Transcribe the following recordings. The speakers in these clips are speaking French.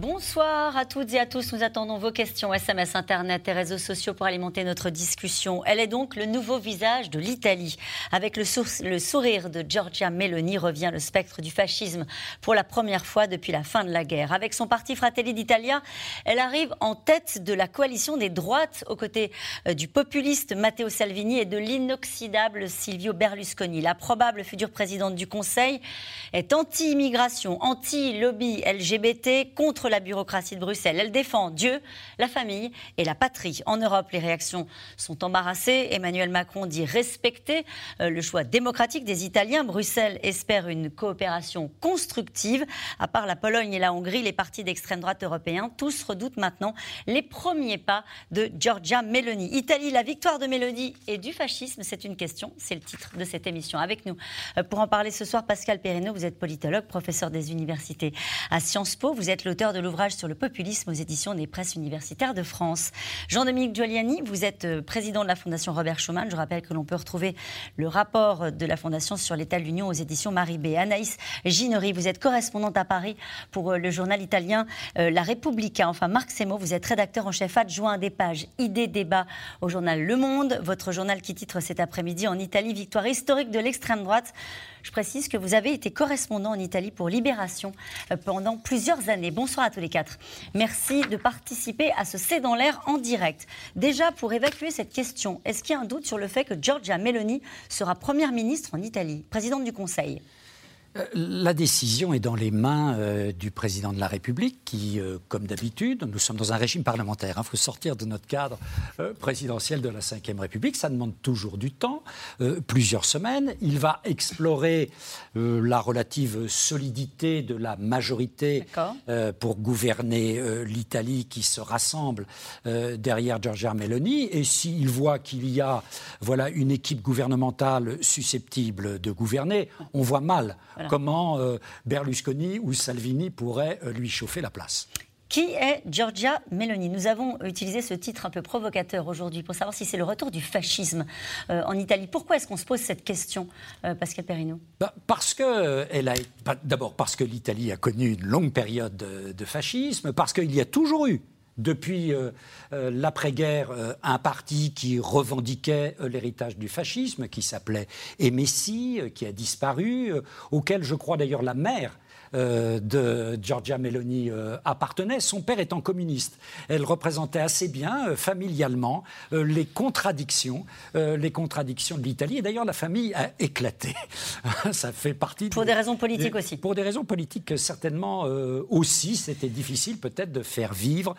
Bonsoir à toutes et à tous. Nous attendons vos questions, SMS, Internet et réseaux sociaux pour alimenter notre discussion. Elle est donc le nouveau visage de l'Italie. Avec le, sourire de Giorgia Meloni revient le spectre du fascisme pour la première fois depuis la fin de la guerre. Avec son parti Fratelli d'Italia, elle arrive en tête de la coalition des droites aux côtés euh, du populiste Matteo Salvini et de l'inoxydable Silvio Berlusconi. La probable future présidente du Conseil est anti-immigration, anti-lobby LGBT, contre la bureaucratie de Bruxelles. Elle défend Dieu, la famille et la patrie. En Europe, les réactions sont embarrassées. Emmanuel Macron dit respecter euh, le choix démocratique des Italiens. Bruxelles espère une coopération constructive. À part la Pologne et la Hongrie, les partis d'extrême droite européens, tous redoutent maintenant les premiers pas de Giorgia Meloni. Italie, la victoire de Meloni et du fascisme, c'est une question. C'est le titre de cette émission. Avec nous, euh, pour en parler ce soir, Pascal Perrineau, vous êtes politologue, professeur des universités à Sciences Po. Vous êtes l'auteur de l'ouvrage sur le populisme aux éditions des presses universitaires de France. Jean-Dominique Giuliani, vous êtes euh, président de la Fondation Robert Schuman. Je rappelle que l'on peut retrouver le rapport de la Fondation sur l'état de l'Union aux éditions Marie B. Anaïs Ginery, vous êtes correspondante à Paris pour euh, le journal italien euh, La Repubblica. Enfin, Marc Semo, vous êtes rédacteur en chef adjoint des pages Idées Débat au journal Le Monde. Votre journal qui titre cet après-midi en Italie, victoire historique de l'extrême droite. Je précise que vous avez été correspondant en Italie pour Libération euh, pendant plusieurs années. Bonsoir à tous les quatre. Merci de participer à ce C'est dans l'air en direct. Déjà, pour évacuer cette question, est-ce qu'il y a un doute sur le fait que Giorgia Meloni sera première ministre en Italie, présidente du Conseil? La décision est dans les mains euh, du président de la République qui, euh, comme d'habitude, nous sommes dans un régime parlementaire. Il hein, faut sortir de notre cadre présidentiel de la Ve République. Ça demande toujours du temps, plusieurs semaines. Il va explorer la relative solidité de la majorité pour gouverner l'Italie qui se rassemble derrière Giorgia Meloni. Et s'il voit qu'il y a voilà, une équipe gouvernementale susceptible de gouverner, on voit mal comment euh, Berlusconi ou Salvini pourraient euh, lui chauffer la place? Qui est Giorgia Meloni? Nous avons utilisé ce titre un peu provocateur aujourd'hui pour savoir si c'est le retour du fascisme euh, en Italie. Pourquoi est-ce qu'on se pose cette question, Pascal Perrino? Bah, Parce que elle a, d'abord parce que l'Italie a connu une longue période de fascisme, parce qu'il y a toujours eu depuis euh, euh, l'après-guerre euh, un parti qui revendiquait l'héritage du fascisme, qui s'appelait Emessi, qui a disparu, auquel je crois d'ailleurs la mère de Giorgia Meloni euh, appartenait, son père étant communiste. Elle représentait assez bien, euh, familialement, les contradictions, les contradictions de l'Italie. Et d'ailleurs, la famille a éclaté. Ça fait partie. Pour des raisons politiques aussi. Pour des raisons politiques, certainement aussi. C'était difficile peut-être de faire vivre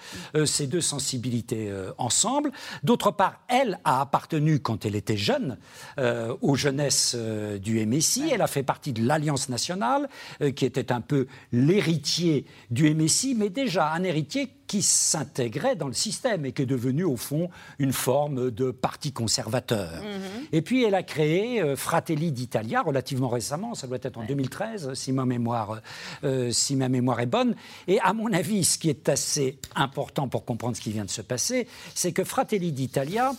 ces deux sensibilités ensemble. D'autre part, elle a appartenu, quand elle était jeune, aux jeunesses du MSI. Elle a fait partie de l'Alliance nationale, qui était un un peu l'héritier du MSI, mais déjà un héritier qui s'intégrait dans le système et qui est devenu au fond une forme de parti conservateur. Mhm. Et puis elle a créé euh, Fratelli d'Italia relativement récemment, ça doit être en 2013 si ma, mémoire, euh, si ma mémoire est bonne. Et à mon avis, ce qui est assez important pour comprendre ce qui vient de se passer, c'est que Fratelli d'Italia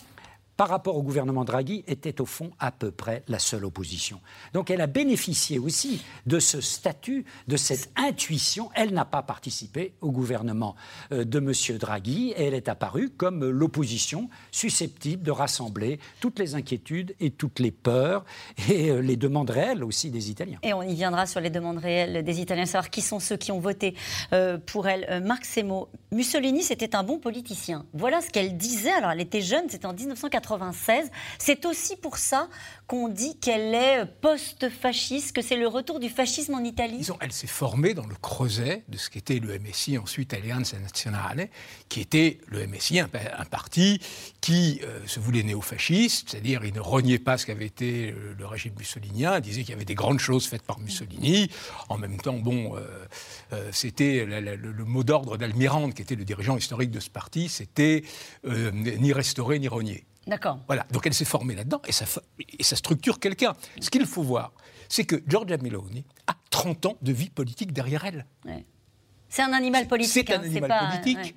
par rapport au gouvernement Draghi, était au fond à peu près la seule opposition. Donc elle a bénéficié aussi de ce statut, de cette intuition. Elle n'a pas participé au gouvernement euh, de M. Draghi et elle est apparue comme l'opposition susceptible de rassembler toutes les inquiétudes et toutes les peurs et euh, les demandes réelles aussi des Italiens. Et on y viendra sur les demandes réelles des Italiens, savoir qui sont ceux qui ont voté euh, pour elle. Marc Semo, Mussolini, c'était un bon politicien. Voilà ce qu'elle disait. Alors elle était jeune, c'était en 1980. C'est aussi pour ça qu'on dit qu'elle est post-fasciste, que c'est le retour du fascisme en Italie Elle s'est formée dans le creuset de ce qu'était le MSI, ensuite Alleanza Nazionale, qui était le MSI, un, parti qui euh, se voulait néo-fasciste, c'est-à-dire il ne reniait pas ce qu'avait été le, régime mussolinien, il disait qu'il y avait des grandes choses faites par Mussolini. En même temps, bon, euh, euh, c'était le, mot d'ordre d'Almirante, qui était le dirigeant historique de ce parti, c'était ni restaurer ni renier. D'accord. Voilà, donc elle s'est formée là-dedans et ça, et ça structure quelqu'un. Ce qu'il faut voir, c'est que Giorgia Meloni a 30 ans de vie politique derrière elle. C'est un animal politique. C'est un hein, animal politique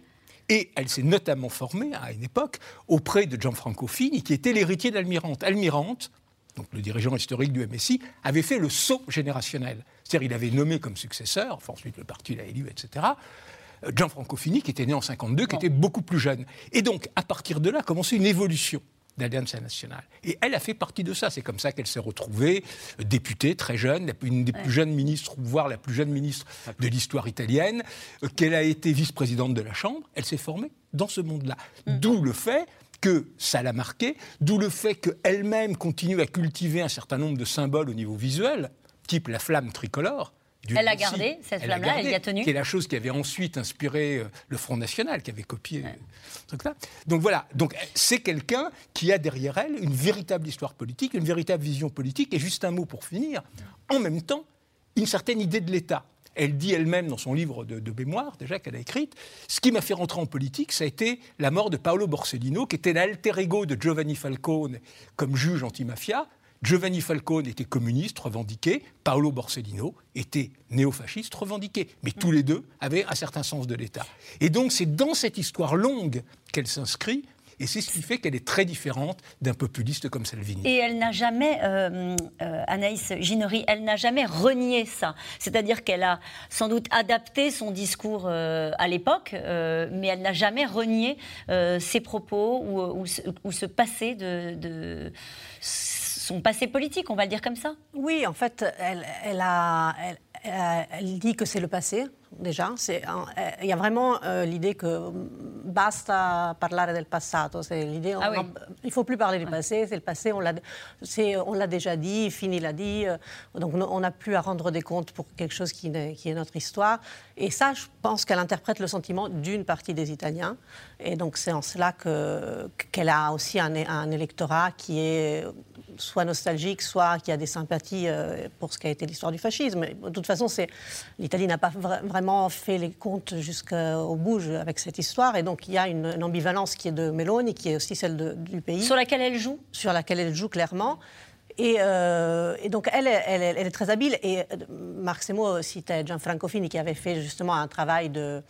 Et elle s'est notamment formée à une époque auprès de Gianfranco Fini, qui était l'héritier d'Almirante. Almirante, donc le dirigeant historique du MSI, avait fait le saut générationnel. C'est-à-dire il avait nommé comme successeur, enfin, ensuite le parti l'a élu, etc., Gianfranco Fini, qui était né en 52, qui était beaucoup plus jeune. Et donc, à partir de là, a commencé une évolution d'Alliance nationale. Et elle a fait partie de ça. C'est comme ça qu'elle s'est retrouvée euh, députée, très jeune, une des plus jeunes ministres, voire la plus jeune ministre de l'histoire italienne, euh, qu'elle a été vice-présidente de la Chambre. Elle s'est formée dans ce monde-là. Mm. D'où le fait que ça l'a marqué, d'où le fait qu'elle-même continue à cultiver un certain nombre de symboles au niveau visuel, type la flamme tricolore, elle a gardé cette flamme-là, elle y a tenu. Qui est la chose qui avait ensuite inspiré euh, le Front National, qui avait copié ce truc-là. Donc voilà, donc c'est quelqu'un qui a derrière elle une véritable histoire politique, une véritable vision politique, et juste un mot pour finir, en même temps, une certaine idée de l'État. Elle dit elle-même dans son livre de, de mémoire, déjà qu'elle a écrite, ce qui m'a fait rentrer en politique, ça a été la mort de Paolo Borsellino, qui était l'alter ego de Giovanni Falcone comme juge antimafia, Giovanni Falcone était communiste revendiqué, Paolo Borsellino était néofasciste revendiqué. Mais tous les deux avaient un certain sens de l'État. Et donc c'est dans cette histoire longue qu'elle s'inscrit et c'est ce qui fait qu'elle est très différente d'un populiste comme Salvini. Et elle n'a jamais, euh, euh, Anaïs Ginori, elle n'a jamais renié ça. C'est-à-dire qu'elle a sans doute adapté son discours euh, à l'époque, mais elle n'a jamais renié ses propos ou, ce passé de son passé politique, on va le dire comme ça Oui, en fait, elle, elle, a, elle dit que c'est le passé déjà. Euh, il y a vraiment euh, l'idée que basta parlare del passato. C'est l'idée. Ah il faut plus parler du passé. C'est le passé. On l'a, déjà dit. Fini l'a dit. Euh, donc on n'a plus à rendre des comptes pour quelque chose qui, qui, est notre histoire. Et ça, je pense qu'elle interprète le sentiment d'une partie des Italiens. Et donc c'est en cela que, qu'elle a aussi un, un, électorat qui est soit nostalgique, soit qui a des sympathies pour ce qu'a été l'histoire du fascisme. De toute façon, c'est l'Italie n'a pas vraiment fait les comptes jusqu'au bout avec cette histoire. Et donc, il y a une, ambivalence qui est de Meloni, qui est aussi celle du pays. Sur laquelle elle joue? Sur laquelle elle joue clairement. Euh, et, donc, elle, elle, est très habile. Et euh, Marc Semo citait Gianfranco Fini, qui avait fait justement un travail de,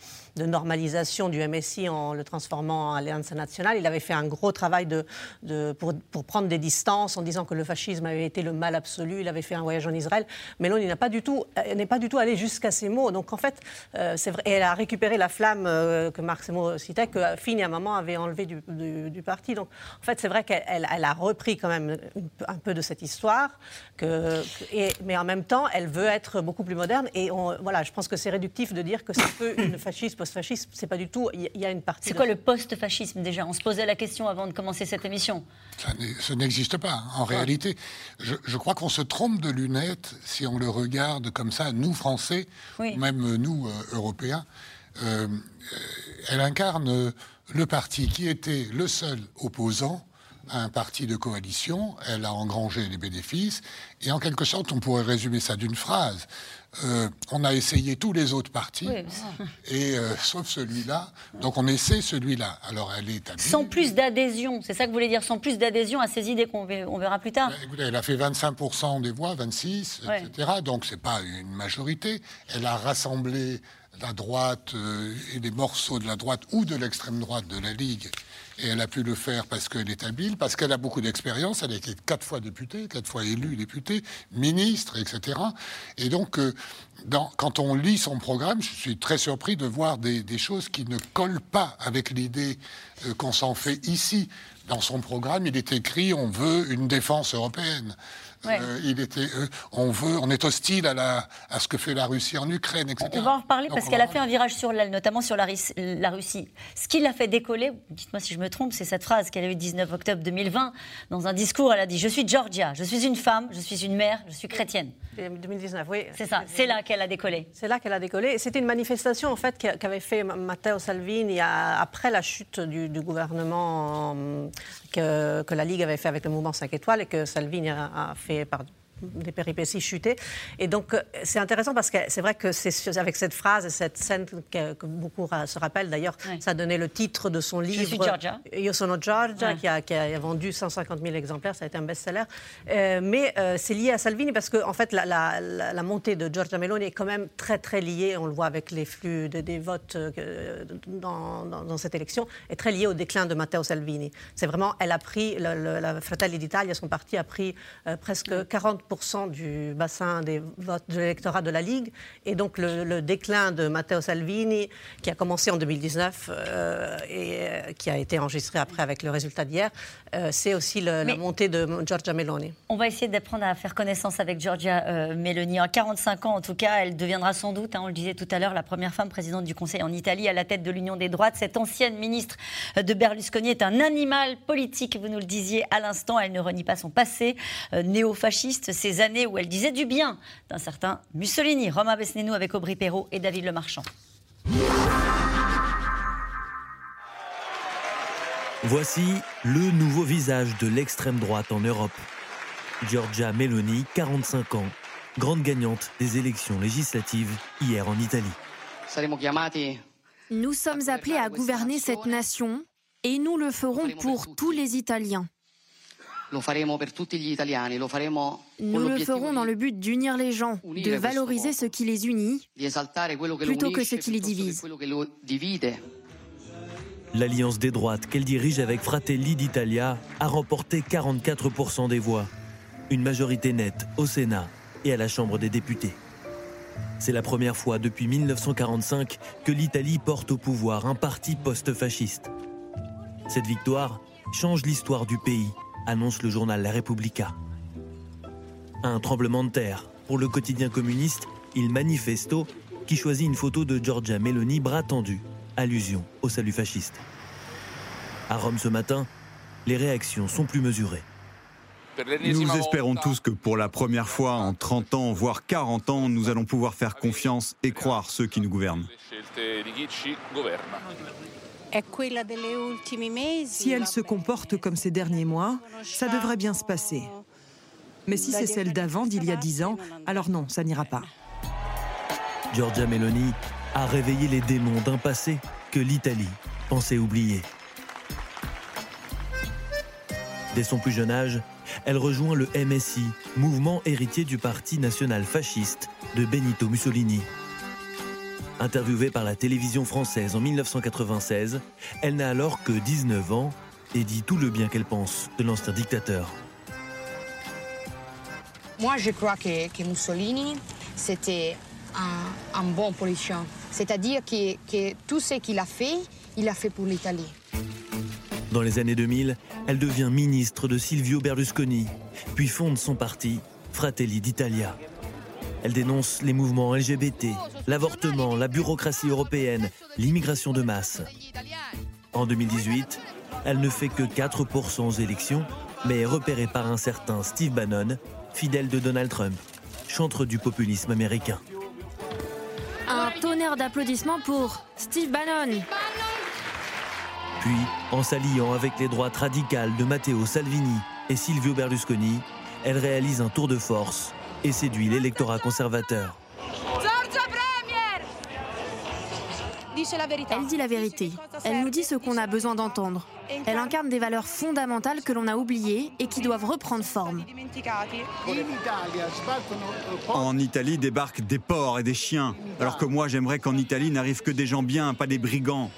normalisation du MSI en le transformant en Alliance nationale. Il avait fait un gros travail de, pour, prendre des distances en disant que le fascisme avait été le mal absolu. Il avait fait un voyage en Israël. Mais il n'est pas du tout, n'est pas du tout allé jusqu'à ces mots. Donc, en fait, euh, c'est vrai. Elle a récupéré la flamme que Marc Semo citait, que Fini, à moment, avait enlevé du, parti. Donc, en fait, c'est vrai qu'elle elle a repris quand même un peu de cette histoire, que, et, mais en même temps, elle veut être beaucoup plus moderne. Et voilà, je pense que c'est réductif de dire que c'est un peu une fasciste, C'est pas du tout. Il y, a une partie. C'est quoi le post-fascisme déjà? On se posait la question avant de commencer cette émission. Ça n'existe pas. En réalité, je, crois qu'on se trompe de lunettes si on le regarde comme ça, nous Français, même nous euh, Européens. Euh, elle incarne le parti qui était le seul opposant un parti de coalition, elle a engrangé les bénéfices, et en quelque sorte, on pourrait résumer ça d'une phrase. Euh, on a essayé tous les autres partis, et euh, sauf celui-là. Donc on essaie celui-là. Alors elle est Sans plus d'adhésion, c'est ça que vous voulez dire, sans plus d'adhésion à ces idées qu'on verra plus tard. Ben, elle a fait 25% des voix, 26, etc. Donc c'est pas une majorité. Elle a rassemblé la droite euh, et les morceaux de la droite ou de l'extrême droite de la Ligue et elle a pu le faire parce qu'elle est habile, parce qu'elle a beaucoup d'expérience. Elle a été quatre fois députée, quatre fois élue députée, ministre, etc. Et donc, euh, quand on lit son programme, je suis très surpris de voir des, choses qui ne collent pas avec l'idée euh, qu'on s'en fait ici. Dans son programme, il est écrit on veut une défense européenne. Euh, il était, euh, on veut, on est hostile à, la, à ce que fait la Russie en Ukraine, etc. On va en reparler parce qu'elle a fait un virage sur notamment sur la, la Russie. Ce qui l'a fait décoller, dites-moi si je me trompe, c'est cette phrase qu'elle a eue le 19 octobre 2020 dans un discours. Elle a dit :« Je suis Georgia, je suis une femme, je suis une mère, je suis chrétienne. » 2019, oui. C'est ça, c'est là qu'elle a décollé. C'est là qu'elle a décollé. C'était une manifestation en fait qu'avait fait Matteo Salvini après la chute du, gouvernement que, la Ligue avait fait avec le mouvement 5 étoiles et que Salvini a, fait par, des péripéties chutées. Et donc, euh, c'est intéressant parce que c'est vrai que c'est avec cette phrase, cette scène que, beaucoup se rappellent, d'ailleurs, ça donné le titre de son livre. Je suis Georgia. Io sono Georgia, qui, a, qui, a, vendu 150 000 exemplaires, ça a été un best-seller. Euh, mais euh, c'est lié à Salvini parce que, en fait, la, la, montée de Giorgia Meloni est quand même très, très liée, on le voit avec les flux des votes dans, dans, cette élection, est très liée au déclin de Matteo Salvini. C'est vraiment, elle a pris, la Fratelli d'Italia, son parti, a pris presque 40 du bassin des votes de l'électorat de la Ligue. Et donc le, déclin de Matteo Salvini, qui a commencé en 2019 euh, et euh, qui a été enregistré après avec le résultat d'hier, euh, c'est aussi la montée de Giorgia Meloni. On va essayer d'apprendre à faire connaissance avec Giorgia Meloni. En 45 ans, en tout cas, elle deviendra sans doute, hein, on le disait tout à l'heure, la première femme présidente du Conseil en Italie à la tête de l'Union des droites. Cette ancienne ministre de Berlusconi est un animal politique, vous nous le disiez à l'instant. Elle ne renie pas son passé néo-fasciste ces années où elle disait du bien d'un certain Mussolini. Romain Besnénou avec Aubry Perrault et David Lemarchand. Voici le nouveau visage de l'extrême droite en Europe. Giorgia Meloni, 45 ans, grande gagnante des élections législatives hier en Italie. Nous sommes appelés à gouverner cette nation et nous le ferons pour tous les Italiens. Nous le ferons dans le but d'unir les gens, de valoriser ce qui les unit, plutôt que ce qui les divise. L'alliance des droites qu'elle dirige avec Fratelli d'Italia a remporté 44% des voix, une majorité nette au Sénat et à la Chambre des députés. C'est la première fois depuis 1945 que l'Italie porte au pouvoir un parti post-fasciste. Cette victoire change l'histoire du pays annonce le journal La Repubblica. Un tremblement de terre pour le quotidien communiste Il Manifesto qui choisit une photo de Giorgia Meloni bras tendu, allusion au salut fasciste. À Rome ce matin, les réactions sont plus mesurées. Nous espérons tous que pour la première fois en 30 ans, voire 40 ans, nous allons pouvoir faire confiance et croire ceux qui nous gouvernent. Si elle se comporte comme ces derniers mois, ça devrait bien se passer. Mais si c'est celle d'avant, d'il y a dix ans, alors non, ça n'ira pas. Giorgia Meloni a réveillé les démons d'un passé que l'Italie pensait oublier. Dès son plus jeune âge, elle rejoint le MSI, mouvement héritier du parti national fasciste de Benito Mussolini. Interviewée par la télévision française en 1996, elle n'a alors que 19 ans et dit tout le bien qu'elle pense de l'ancien dictateur. Moi, je crois que, Mussolini, c'était un, bon politicien. C'est-à-dire que, que tout ce qu'il a fait, il a fait pour l'Italie. Dans les années 2000, elle devient ministre de Silvio Berlusconi, puis fonde son parti, Fratelli d'Italia. Elle dénonce les mouvements LGBT, l'avortement, la bureaucratie européenne, l'immigration de masse. En 2018, elle ne fait que 4% aux élections, mais est repérée par un certain Steve Bannon, fidèle de Donald Trump, chantre du populisme américain. Un tonnerre d'applaudissements pour Steve Bannon. Puis, en s'alliant avec les droites radicales de Matteo Salvini et Silvio Berlusconi, elle réalise un tour de force et séduit l'électorat conservateur. Elle dit la vérité. Elle nous dit ce qu'on a besoin d'entendre. Elle incarne des valeurs fondamentales que l'on a oubliées et qui doivent reprendre forme. En Italie débarquent des porcs et des chiens, alors que moi j'aimerais qu'en Italie n'arrivent que des gens bien, pas des brigands.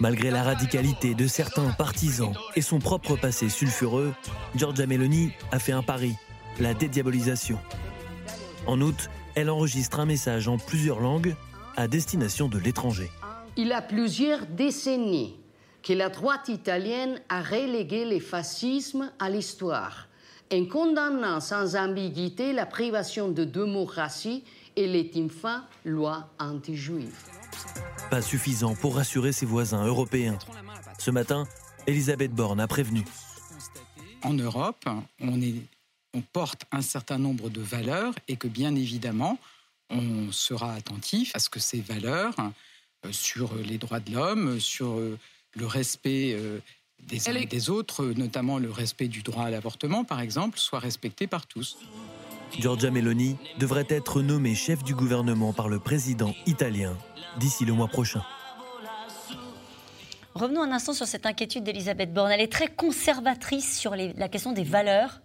Malgré la radicalité de certains partisans et son propre passé sulfureux, Giorgia Meloni a fait un pari, la dédiabolisation. En août, elle enregistre un message en plusieurs langues à destination de l'étranger. Il a plusieurs décennies que la droite italienne a relégué le fascisme à l'histoire, en condamnant sans ambiguïté la privation de démocratie et les fin loi anti-juive. Pas suffisant pour rassurer ses voisins européens. Ce matin, Elisabeth Borne a prévenu. En Europe, on, on porte un certain nombre de valeurs et que bien évidemment, on sera attentif à ce que ces valeurs euh, sur les droits de l'homme, sur euh, le respect euh, des uns et des autres, notamment le respect du droit à l'avortement, par exemple, soit respecté par tous. Giorgia Meloni devrait être nommée chef du gouvernement par le président italien d'ici le mois prochain. Revenons un instant sur cette inquiétude d'Elisabeth Borne. Elle est très conservatrice sur la question des valeurs.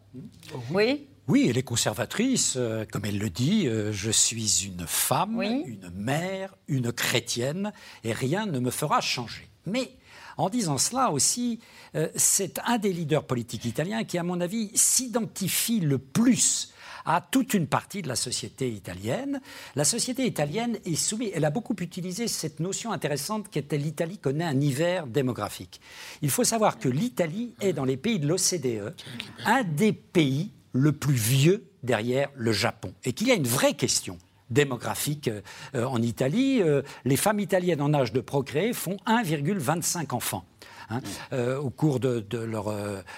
Oui. Oui, elle est conservatrice. Euh, comme elle le dit, euh, je suis une femme, une mère, une chrétienne, et rien ne me fera changer. Mais en disant cela aussi, euh, c'est un des leaders politiques italiens qui, à mon avis, s'identifie le plus à toute une partie de la société italienne. La société italienne est soumise, elle a beaucoup utilisé cette notion intéressante qu'était l'Italie connaît un hiver démographique. Il faut savoir que l'Italie est dans les pays de l'OCDE un des pays le plus vieux derrière le Japon et qu'il y a une vraie question démographique euh, en Italie. Euh, les femmes italiennes en âge de procréer font 1,25 enfants. Hein, euh, au cours de, leur,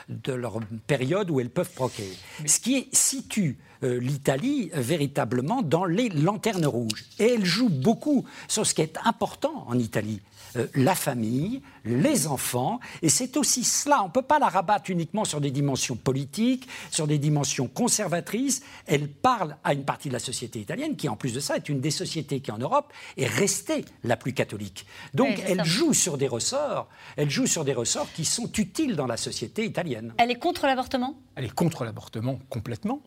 de, leur, période où elles peuvent procréer. Ce qui situe l'Italie véritablement dans les lanternes rouges. Et elle joue beaucoup sur ce qui est important en Italie, euh, la famille, les enfants, et c'est aussi cela. On ne peut pas la rabattre uniquement sur des dimensions politiques, sur des dimensions conservatrices. Elle parle à une partie de la société italienne qui, en plus de ça, est une des sociétés qui, en Europe, est restée la plus catholique. Donc, elle joue sur des ressorts. Elle joue sur des ressorts qui sont utiles dans la société italienne. Elle est contre l'avortement? Elle est contre l'avortement complètement.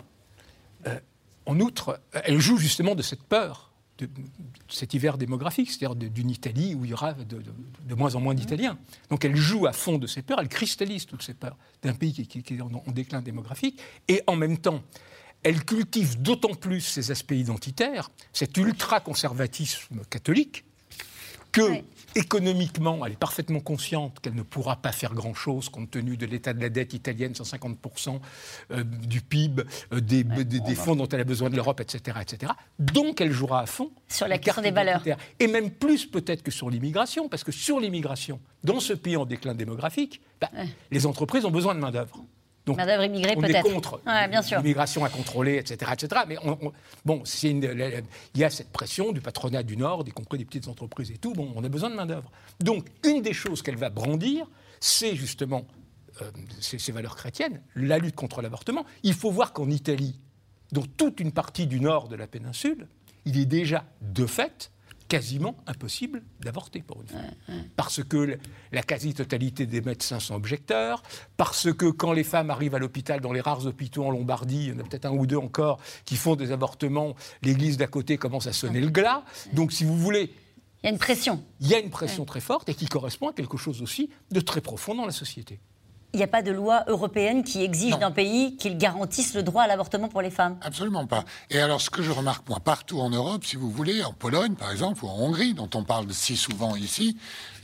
Euh, en outre, elle joue justement de cette peur cet hiver démographique, c'est-à-dire d'une Italie où il y aura de, moins en moins d'Italiens. Donc elle joue à fond de ces peurs, elle cristallise toutes ces peurs d'un pays qui, est en, déclin démographique, et en même temps, elle cultive d'autant plus ses aspects identitaires, cet ultra-conservatisme catholique, que économiquement, elle est parfaitement consciente qu'elle ne pourra pas faire grand-chose compte tenu de l'état de la dette italienne, 150% euh, du PIB, euh, des, fonds dont elle a besoin de l'Europe, etc., etc. Donc elle jouera à fond sur la question des valeurs. Et même plus peut-être que sur l'immigration, parce que sur l'immigration, dans ce pays en déclin démographique, bah, les entreprises ont besoin de main-d'œuvre. Donc, immigrée, on est contre l'immigration à contrôler, etc. etc. mais bon, il y a cette pression du patronat du Nord, y compris des petites entreprises et tout. Bon, on a besoin de main-d'œuvre. Donc, une des choses qu'elle va brandir, c'est justement euh, ces, valeurs chrétiennes, la lutte contre l'avortement. Il faut voir qu'en Italie, dans toute une partie du nord de la péninsule, il est déjà de fait quasiment impossible d'avorter pour une femme. Parce que la quasi-totalité des médecins sont objecteurs, parce que quand les femmes arrivent à l'hôpital, dans les rares hôpitaux en Lombardie, il y en a peut-être un ou deux encore qui font des avortements, l'église d'à côté commence à sonner le glas. Donc si vous voulez... Il y a une pression. Il y a une pression très forte et qui correspond à quelque chose aussi de très profond dans la société il n'y a pas de loi européenne qui exige d'un pays qu'il garantisse le droit à l'avortement pour les femmes Absolument pas. Et alors, ce que je remarque, moi, partout en Europe, si vous voulez, en Pologne, par exemple, ou en Hongrie, dont on parle si souvent ici,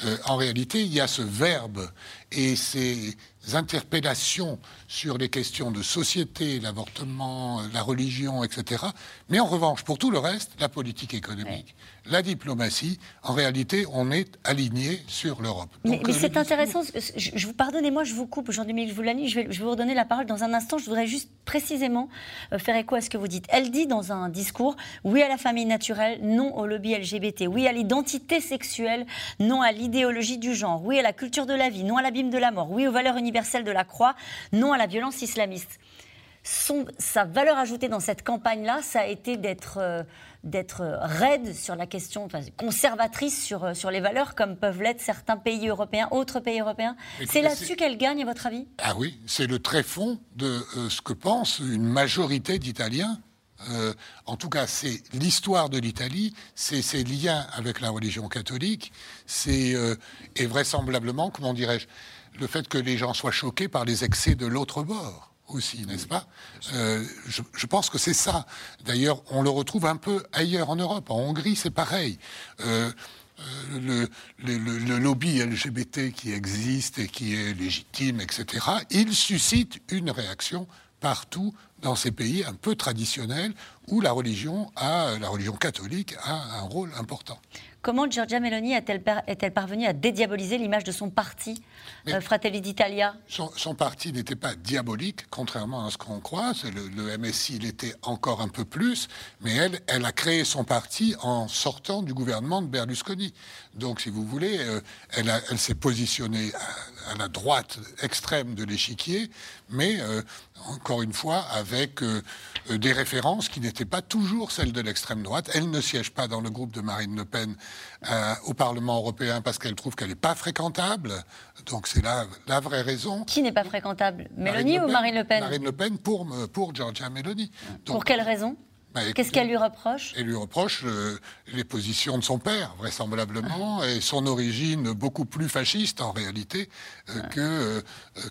euh, en réalité, il y a ce verbe et ces interpellations sur les questions de société, l'avortement, la religion, etc. Mais en revanche, pour tout le reste, la politique économique, la diplomatie, en réalité, on est aligné sur l'Europe. Mais, euh, c'est intéressant. Je, vous pardonnez-moi, je vous coupe, Jean-Dominique Voulani, je vais, je vais vous redonner la parole dans un instant. Je voudrais juste précisément euh, faire écho à ce que vous dites. Elle dit dans un discours oui à la famille naturelle, non au lobby LGBT, oui à l'identité sexuelle, non à l'idéologie du genre, oui à la culture de la vie, non à la de la mort, oui aux valeurs universelles de la croix, non à la violence islamiste. sa valeur ajoutée dans cette campagne-là, ça a été d'être euh, raide sur la question, conservatrice sur, euh, sur les valeurs, comme peuvent l'être certains pays européens, autres pays européens. C'est là-dessus qu'elle gagne, à votre avis? Ah oui, c'est le tréfonds de euh, ce que pense une majorité d'Italiens. Euh, en tout cas, c'est l'histoire de l'Italie, c'est ses liens avec la religion catholique, c'est euh, et vraisemblablement, comment dirais-je, le fait que les gens soient choqués par les excès de l'autre bord aussi, n'est-ce pas euh, je, pense que c'est ça. D'ailleurs, on le retrouve un peu ailleurs en Europe. En Hongrie, c'est pareil. le, le, lobby LGBT qui existe et qui est légitime, etc., il suscite une réaction partout dans ces pays un peu traditionnels où la religion, a, la religion catholique a un rôle important. Comment Giorgia Meloni est-elle parvenue à dédiaboliser l'image de son parti, euh, Fratelli d'Italia son, parti n'était pas diabolique, contrairement à ce qu'on croit. Le, le, MSI l'était encore un peu plus, mais elle, elle a créé son parti en sortant du gouvernement de Berlusconi. Donc, si vous voulez, euh, elle, elle s'est positionnée à, la droite extrême de l'échiquier, mais euh, encore une fois, avec des références qui n'étaient pas toujours celles de l'extrême droite. Elle ne siège pas dans le groupe de Marine Le Pen au Parlement européen parce qu'elle trouve qu'elle n'est pas fréquentable. Donc c'est la, la vraie raison. Qui n'est pas fréquentable Mélanie ou Marine Le Pen? Marine Le Pen pour, pour Georgia Meloni. pour quelle raison? bah, Qu'est-ce qu'elle lui reproche? Elle lui reproche euh, les positions de son père, vraisemblablement, et son origine beaucoup plus fasciste en réalité euh, que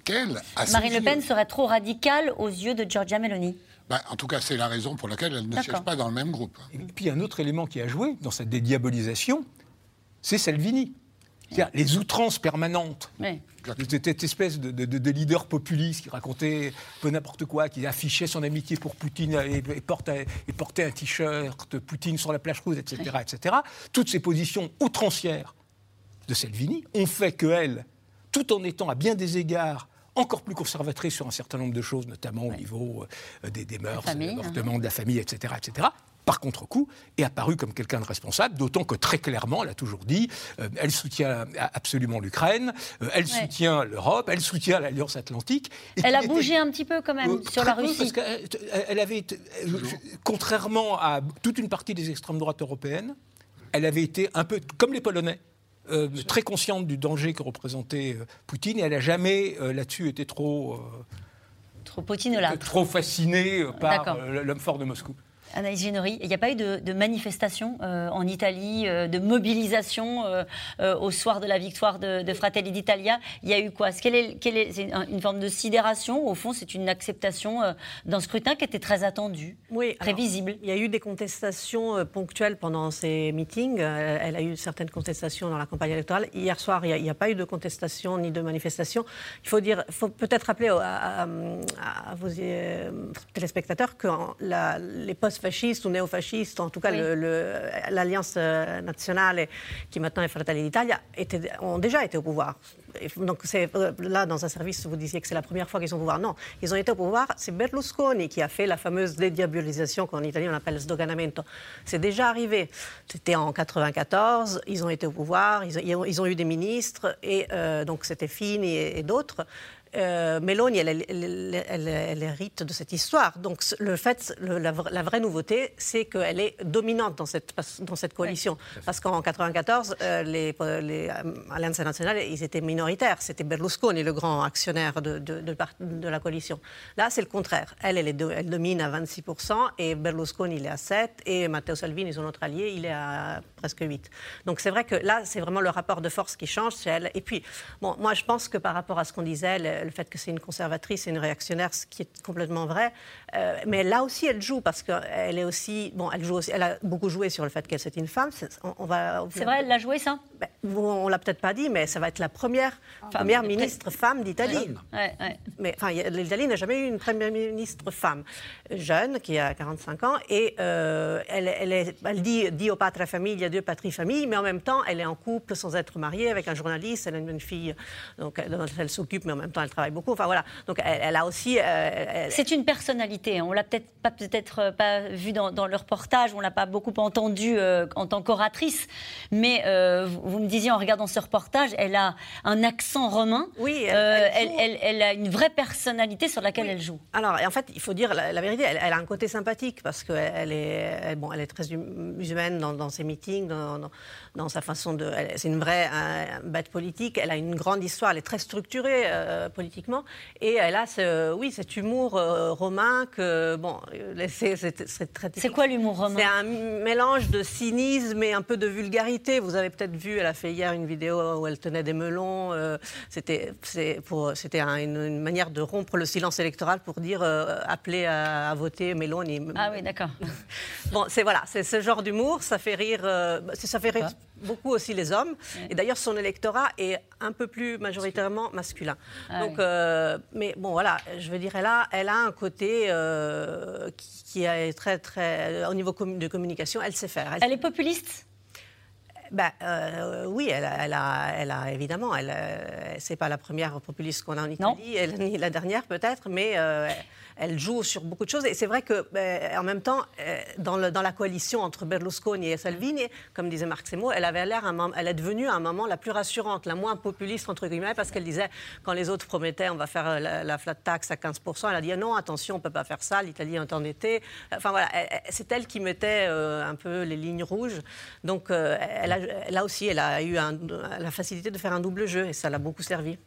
qu'elle. Marine Le Pen serait trop radicale aux yeux de Georgia Meloni. Bah, en tout cas, c'est la raison pour laquelle elle ne siège pas dans le même groupe. Et puis, un autre élément qui a joué dans cette dédiabolisation, c'est Salvini. Les outrances permanentes cette espèce de, leader populiste qui racontait peu n'importe quoi, qui affichait son amitié pour Poutine et, portait, un t-shirt Poutine sur la plage rouge, etc., etc. Toutes ces positions outrancières de Salvini ont fait qu'elle, tout en étant à bien des égards encore plus conservatrice sur un certain nombre de choses, notamment au niveau euh, des, des, mœurs, des comportements de la famille, etc., etc. Par contre-coup, est apparue comme quelqu'un de responsable, d'autant que très clairement, elle a toujours dit, euh, elle soutient absolument l'Ukraine, euh, elle soutient l'Europe, elle soutient l'Alliance Atlantique. elle a bougé un petit peu quand même sur la Russie. Parce elle avait, contrairement à toute une partie des extrêmes droites européennes, elle avait été un peu comme les Polonais. Euh, très consciente du danger que représentait euh, Poutine et elle n'a jamais euh, là-dessus été trop. trop Poutine là. Trop fascinée par l'homme fort de Moscou. Anaïs Génory, il n'y a pas eu de, de manifestation euh, en Italie, euh, de mobilisation euh, au soir de la victoire de, Fratelli d'Italia Il y a eu quoi? Quelle est, est, une forme de sidération? Au fond, c'est une acceptation d'un scrutin qui était très attendu, oui, très visible. Il y a eu des contestations ponctuelles pendant ces meetings. elle a eu certaines contestations dans la campagne électorale. Hier soir, il n'y a, pas eu de contestation ni de manifestation. Il faut dire, faut peut-être rappeler à, vos téléspectateurs que les postes fascistes ou néofascistes, en tout cas l'Alliance euh, nationale, qui maintenant est Fratelli d'Italia, ont déjà été au pouvoir. Donc euh, là, dans un service, vous disiez que c'est la première fois qu'ils sont au pouvoir. Non, ils ont été au pouvoir. C'est Berlusconi qui a fait la fameuse dédiabolisation qu'en italien on appelle sdoganamento. C'est déjà arrivé. C'était en 94. Ils ont été au pouvoir. Ils, ont, eu des ministres et euh, donc c'était Fini et d'autres. Euh, Meloni, elle, hérite de cette histoire. Donc, le fait, la, vraie nouveauté, c'est qu'elle est dominante dans cette, dans cette coalition. Parce qu'en 1994, euh, les, les euh, nationales, ils étaient minoritaires. C'était Berlusconi, le grand actionnaire de, de, la coalition. Là, c'est le contraire. Elle, elle, domine à 26%, et Berlusconi, il est à 7%, et Matteo Salvini, son autre allié, il est à presque 8%. Donc, c'est vrai que là, c'est vraiment le rapport de force qui change chez elle. Et puis, bon, moi, je pense que par rapport à ce qu'on disait, le fait que c'est une conservatrice et une réactionnaire, ce qui est complètement vrai. Euh, mais là aussi, elle joue parce qu'elle est aussi, bon, elle joue aussi, elle a beaucoup joué sur le fait qu'elle c'est une femme. On, va. C'est vrai, elle l'a joué ça? Ben, on l'a peut-être pas dit, mais ça va être la première première ministre femme d'Italie. Mais enfin, l'Italie n'a jamais eu une première ministre femme jeune qui a 45 ans et euh, elle, elle, est, elle dit Dio patria famiglia, Dieu patrie famille, mais en même temps, elle est en couple sans être mariée avec un journaliste. Elle a une fille donc dont elle s'occupe, mais en même temps, elle travaille beaucoup. Enfin voilà. Donc elle, a aussi. Euh, c'est une personnalité. On l'a peut-être pas peut-être euh, pas vu dans, le reportage. On l'a pas beaucoup entendu euh, en tant qu'oratrice. Mais vous me disiez en regardant ce reportage, elle a un accent romain. Oui. Elle, a une vraie personnalité sur laquelle elle joue. Alors en fait, il faut dire la, vérité. Elle, a un côté sympathique parce qu'elle est bon, elle est très humaine dans, ses meetings, dans, dans, sa façon de. C'est une vraie bête politique. Elle a une grande histoire. Elle est très structurée politiquement et elle a, ce, oui, cet humour euh, romain que, bon, euh, c'est très... C'est quoi l'humour romain? C'est un mélange de cynisme et un peu de vulgarité. Vous avez peut-être vu, elle a fait hier une vidéo où elle tenait des melons. Euh, c'était une, manière de rompre le silence électoral pour dire, appeler à, voter Meloni. Ah oui, d'accord. bon, c'est voilà, c'est ce genre d'humour. Ça fait rire, ça fait rire beaucoup aussi les hommes. Et d'ailleurs, son électorat est un peu plus majoritairement masculin. Ah Donc, mais bon, voilà, je veux dire, elle a, elle a un côté qui, est très, très. Au niveau de communication, elle sait faire. Elle, elle est populiste? Ben, euh, oui, elle a, elle, a, elle a, évidemment. Elle, euh, c'est pas la première populiste qu'on a en Italie, elle, ni la dernière peut-être, mais euh, elle joue sur beaucoup de choses. Et c'est vrai que, ben, en même temps, euh, dans, dans, la coalition entre Berlusconi et Salvini, comme disait Marc Semo, elle avait l'air, elle est devenue à un moment la plus rassurante, la moins populiste entre guillemets, parce qu'elle disait quand les autres promettaient on va faire euh, la, flat tax à 15% elle a dit non, attention, on peut pas faire ça, l'Italie est en été. Enfin voilà, c'est elle qui mettait euh, un peu les lignes rouges. Donc elle a, là aussi, elle a eu la facilité de faire un double jeu et ça l'a beaucoup servi.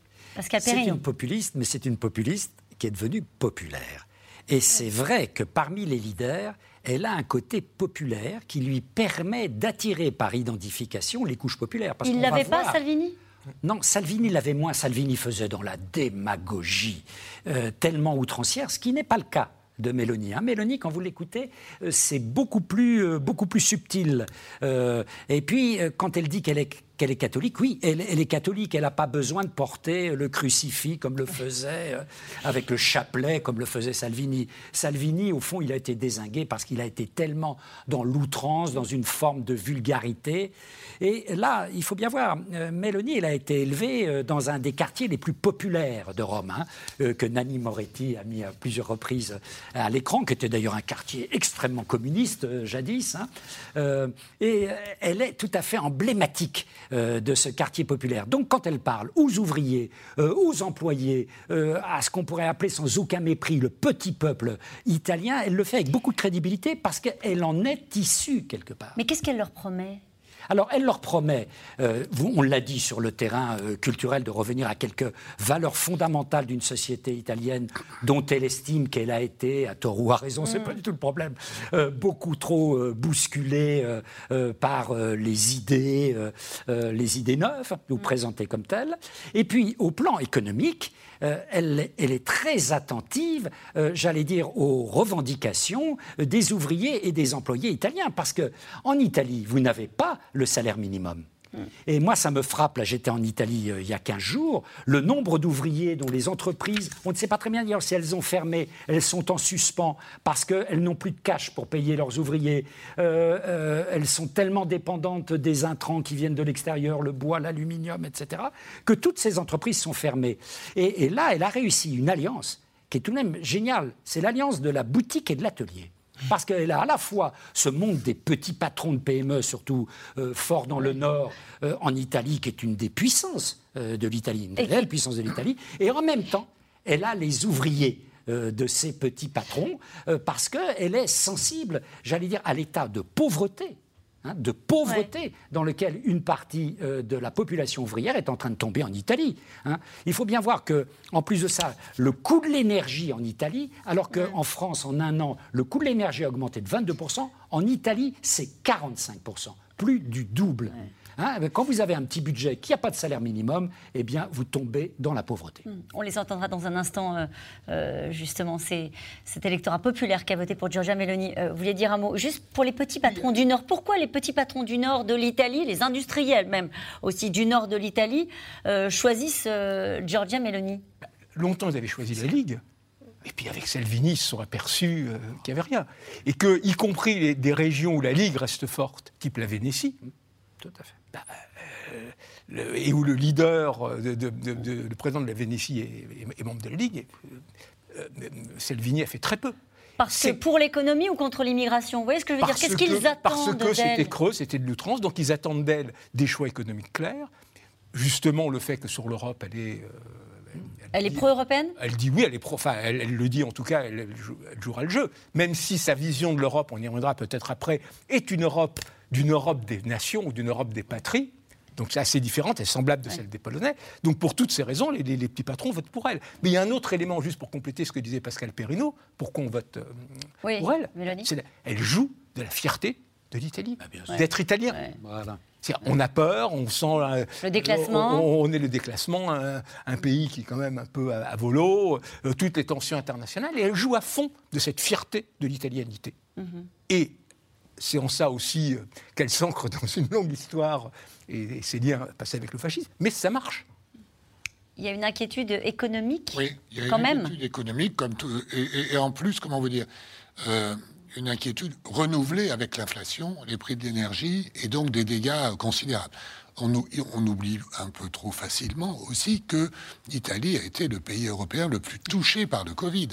C'est une populiste, mais c'est une populiste qui est devenue populaire. Et c'est vrai que parmi les leaders, elle a un côté populaire qui lui permet d'attirer par identification les couches populaires. Il ne l'avait pas, Salvini? Non, Salvini l'avait moins. Salvini faisait dans la démagogie euh, tellement outrancière, ce qui n'est pas le cas de Mélanie. Hein. Mélanie, quand vous l'écoutez, euh, c'est beaucoup plus, euh, beaucoup plus subtil. et puis, quand elle dit qu'elle est qu'elle est catholique. Oui, elle, est catholique. Elle n'a pas besoin de porter le crucifix comme le faisait, euh, avec le chapelet comme le faisait Salvini. Salvini, au fond, il a été désingué parce qu'il a été tellement dans l'outrance, dans une forme de vulgarité. Et là, il faut bien voir, euh, Mélanie, elle a été élevée euh, dans un des quartiers les plus populaires de Rome, hein, que Nanni Moretti a mis à plusieurs reprises à l'écran, qui était d'ailleurs un quartier extrêmement communiste jadis. Hein. et elle est tout à fait emblématique euh, de ce quartier populaire. Donc quand elle parle aux ouvriers, euh, aux employés, euh, à ce qu'on pourrait appeler sans aucun mépris le petit peuple italien, elle le fait avec beaucoup de crédibilité parce qu'elle en est issue quelque part. Mais qu'est-ce qu'elle leur promet? Alors, elle leur promet, euh, on l'a dit sur le terrain euh, culturel, de revenir à quelques valeurs fondamentales d'une société italienne dont elle estime qu'elle a été, à tort ou à raison, c'est mm. pas du tout le problème, euh, beaucoup trop bousculée par les idées, les idées neuves, ou mm. présentées comme telles. Et puis, au plan économique, elle, est très attentive, j'allais dire, aux revendications des ouvriers et des employés italiens. Parce que en Italie, vous n'avez pas le salaire minimum. Et moi, ça me frappe, là j'étais en Italie euh, il y a 15 jours, le nombre d'ouvriers dont les entreprises, on ne sait pas très bien dire si elles ont fermé, elles sont en suspens parce qu'elles n'ont plus de cash pour payer leurs ouvriers, euh, euh, elles sont tellement dépendantes des intrants qui viennent de l'extérieur, le bois, l'aluminium, etc., que toutes ces entreprises sont fermées. Et là, elle a réussi une alliance qui est tout de même géniale, c'est l'alliance de la boutique et de l'atelier. Parce qu'elle a à la fois ce monde des petits patrons de PME, surtout euh, fort dans le Nord, euh, en Italie, qui est une des puissances euh, de l'Italie, une réelle puissance de l'Italie, et en même temps, elle a les ouvriers de ces petits patrons, parce qu'elle est sensible, j'allais dire, à l'état de pauvreté Hein, de pauvreté dans lequel une partie euh, de la population ouvrière est en train de tomber en Italie. Hein. Il faut bien voir que, en plus de ça, le coût de l'énergie en Italie, alors qu'en France, en un an, le coût de l'énergie a augmenté de 22%, en Italie, c'est 45%, plus du double. Hein, quand vous avez un petit budget qui n'a pas de salaire minimum, eh bien, vous tombez dans la pauvreté. Hmm. On les entendra dans un instant, euh, euh, justement, c'est cet électorat populaire qui a voté pour Giorgia Meloni. Euh, vous vouliez dire un mot Juste pour les petits patrons du Nord, pourquoi les petits patrons du Nord de l'Italie, les industriels même aussi du Nord de l'Italie, choisissent Giorgia Meloni? Longtemps, ils avaient choisi la Ligue. Et puis avec Salvini, ils se sont aperçus qu'il n'y avait rien. Et que, y compris des régions où la Ligue reste forte, type la Vénétie, tout à fait. Bah, euh, et où le leader, euh, de, le président de la Vénétie est, membre de la Ligue, euh, Salvini a fait très peu. Parce que pour l'économie ou contre l'immigration Vous voyez ce que je veux dire Qu'est-ce qu'ils attendent Parce que c'était creux, c'était de l'outrance, donc ils attendent d'elle des choix économiques clairs. Justement, le fait que sur l'Europe, elle est. elle, est pro-européenne Elle dit oui, elle est pro. Enfin, elle, le dit en tout cas, elle, jouera le jeu. Même si sa vision de l'Europe, on y reviendra peut-être après, est une Europe d'une Europe des nations ou d'une Europe des patries. Donc c'est assez différente, elle est semblable de celle des Polonais. Donc pour toutes ces raisons, les, petits patrons votent pour elle. Mais il y a un autre élément, juste pour compléter ce que disait Pascal Perrino, pourquoi on vote euh, pour elle. elle joue de la fierté de l'Italie, ah, d'être italien. On a peur, on sent euh, le déclassement. On, est le déclassement, un, pays qui est quand même un peu à, volo, euh, toutes les tensions internationales, et elle joue à fond de cette fierté de l'italianité. Mhm. Et c'est en ça aussi euh, qu'elle s'ancre dans une longue histoire et, ses liens passés avec le fascisme. Mais ça marche. Il y a une inquiétude économique Oui, il y a quand une même. inquiétude économique, comme tout, et, en plus, comment vous dire, euh, une inquiétude renouvelée avec l'inflation, les prix de l'énergie, et donc des dégâts considérables. On, on, oublie un peu trop facilement aussi que l'Italie a été le pays européen le plus touché par le Covid.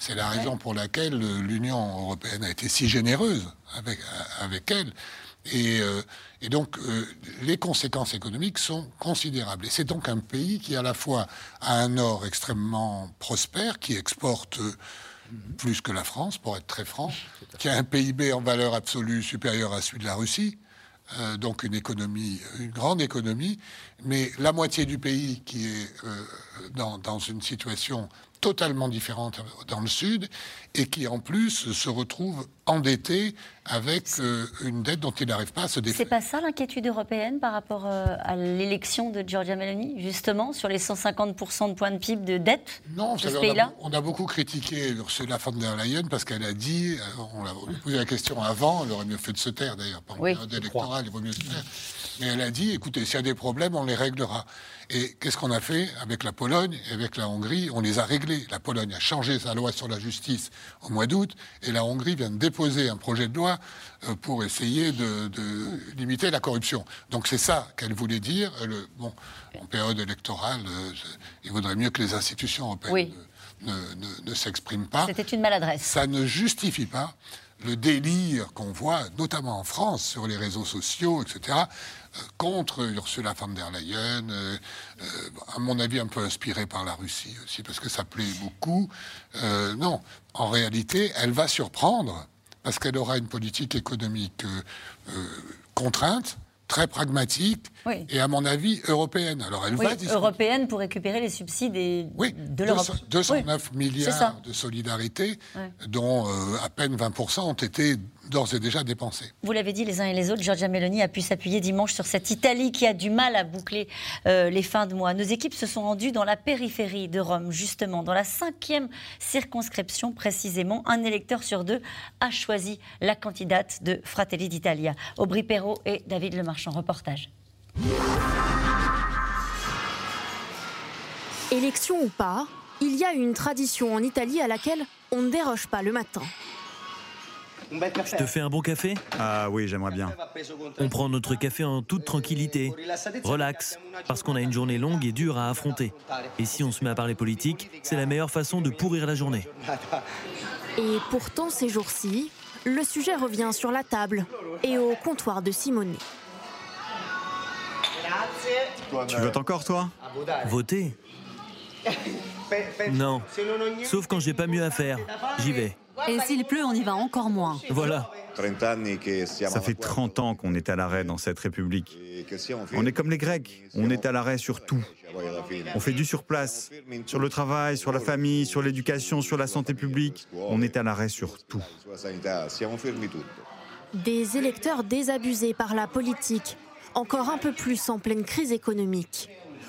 C'est la raison pour laquelle l'Union européenne a été si généreuse avec, avec elle. Et, euh, et donc, euh, les conséquences économiques sont considérables. Et c'est donc un pays qui, à la fois, a un nord extrêmement prospère, qui exporte euh, plus que la France, pour être très franc, qui a un PIB en valeur absolue supérieur à celui de la Russie, donc une économie, une grande économie, mais la moitié du pays qui est dans, dans, une situation totalement différente dans le Sud et qui en plus se retrouve endetté avec euh, une dette dont il n'arrive pas à se défaire. C'est pas ça l'inquiétude européenne par rapport euh, à l'élection de Giorgia Meloni, justement, sur les 150% de points de PIB de dette non, de ce pays-là on, a beaucoup critiqué Ursula von der Leyen parce qu'elle a dit, euh, on l'a posé la question avant, elle aurait mieux fait de se taire d'ailleurs, pendant oui. période électorale, il vaut mieux se taire. Mais elle a dit, écoutez, s'il y a des problèmes, on les réglera. Et qu'est-ce qu'on a fait avec la Pologne et avec la Hongrie? On les a réglés. La Pologne a changé sa loi sur la justice au mois d'août et la Hongrie vient de déposer un projet de loi euh, pour essayer de, limiter la corruption. Donc c'est ça qu'elle voulait dire. Le, bon, en période électorale, euh, il vaudrait mieux que les institutions européennes ne, ne s'expriment pas. C'était une maladresse. Ça ne justifie pas le délire qu'on voit, notamment en France, sur les réseaux sociaux, etc., euh, contre Ursula von der Leyen, euh, euh, à mon avis un peu inspirée par la Russie aussi, parce que ça plaît beaucoup. non, en réalité, elle va surprendre, parce qu'elle aura une politique économique contrainte, très pragmatique et, à mon avis, européenne. Alors, elle va européenne pour récupérer les subsides de l'Europe. 209 milliards de solidarité, dont à peine 20% ont été d'ores et déjà dépensé. Vous l'avez dit les uns et les autres, Giorgia Meloni a pu s'appuyer dimanche sur cette Italie qui a du mal à boucler euh, les fins de mois. Nos équipes se sont rendues dans la périphérie de Rome, justement, dans la cinquième circonscription précisément. Un électeur sur deux a choisi la candidate de Fratelli d'Italia. Aubry Perrault et David Lemarchand, reportage. Élection ou pas, il y a une tradition en Italie à laquelle on ne déroge pas le matin. Je te fais un bon café? Ah oui, j'aimerais bien. On prend notre café en toute tranquillité, relax, parce qu'on a une journée longue et dure à affronter. Et si on se met à parler politique, c'est la meilleure façon de pourrir la journée. Et pourtant, ces jours-ci, le sujet revient sur la table et au comptoir de Simone. Tu votes encore, toi? Voter? Non. Sauf quand j'ai pas mieux à faire. J'y vais. Et s'il pleut, on y va encore moins. Voilà. Ça fait 30 ans qu'on est à l'arrêt dans cette République. On est comme les Grecs, on est à l'arrêt sur tout. On fait du surplace, sur le travail, sur la famille, sur l'éducation, sur la santé publique. On est à l'arrêt sur tout. Des électeurs désabusés par la politique, encore un peu plus en pleine crise économique.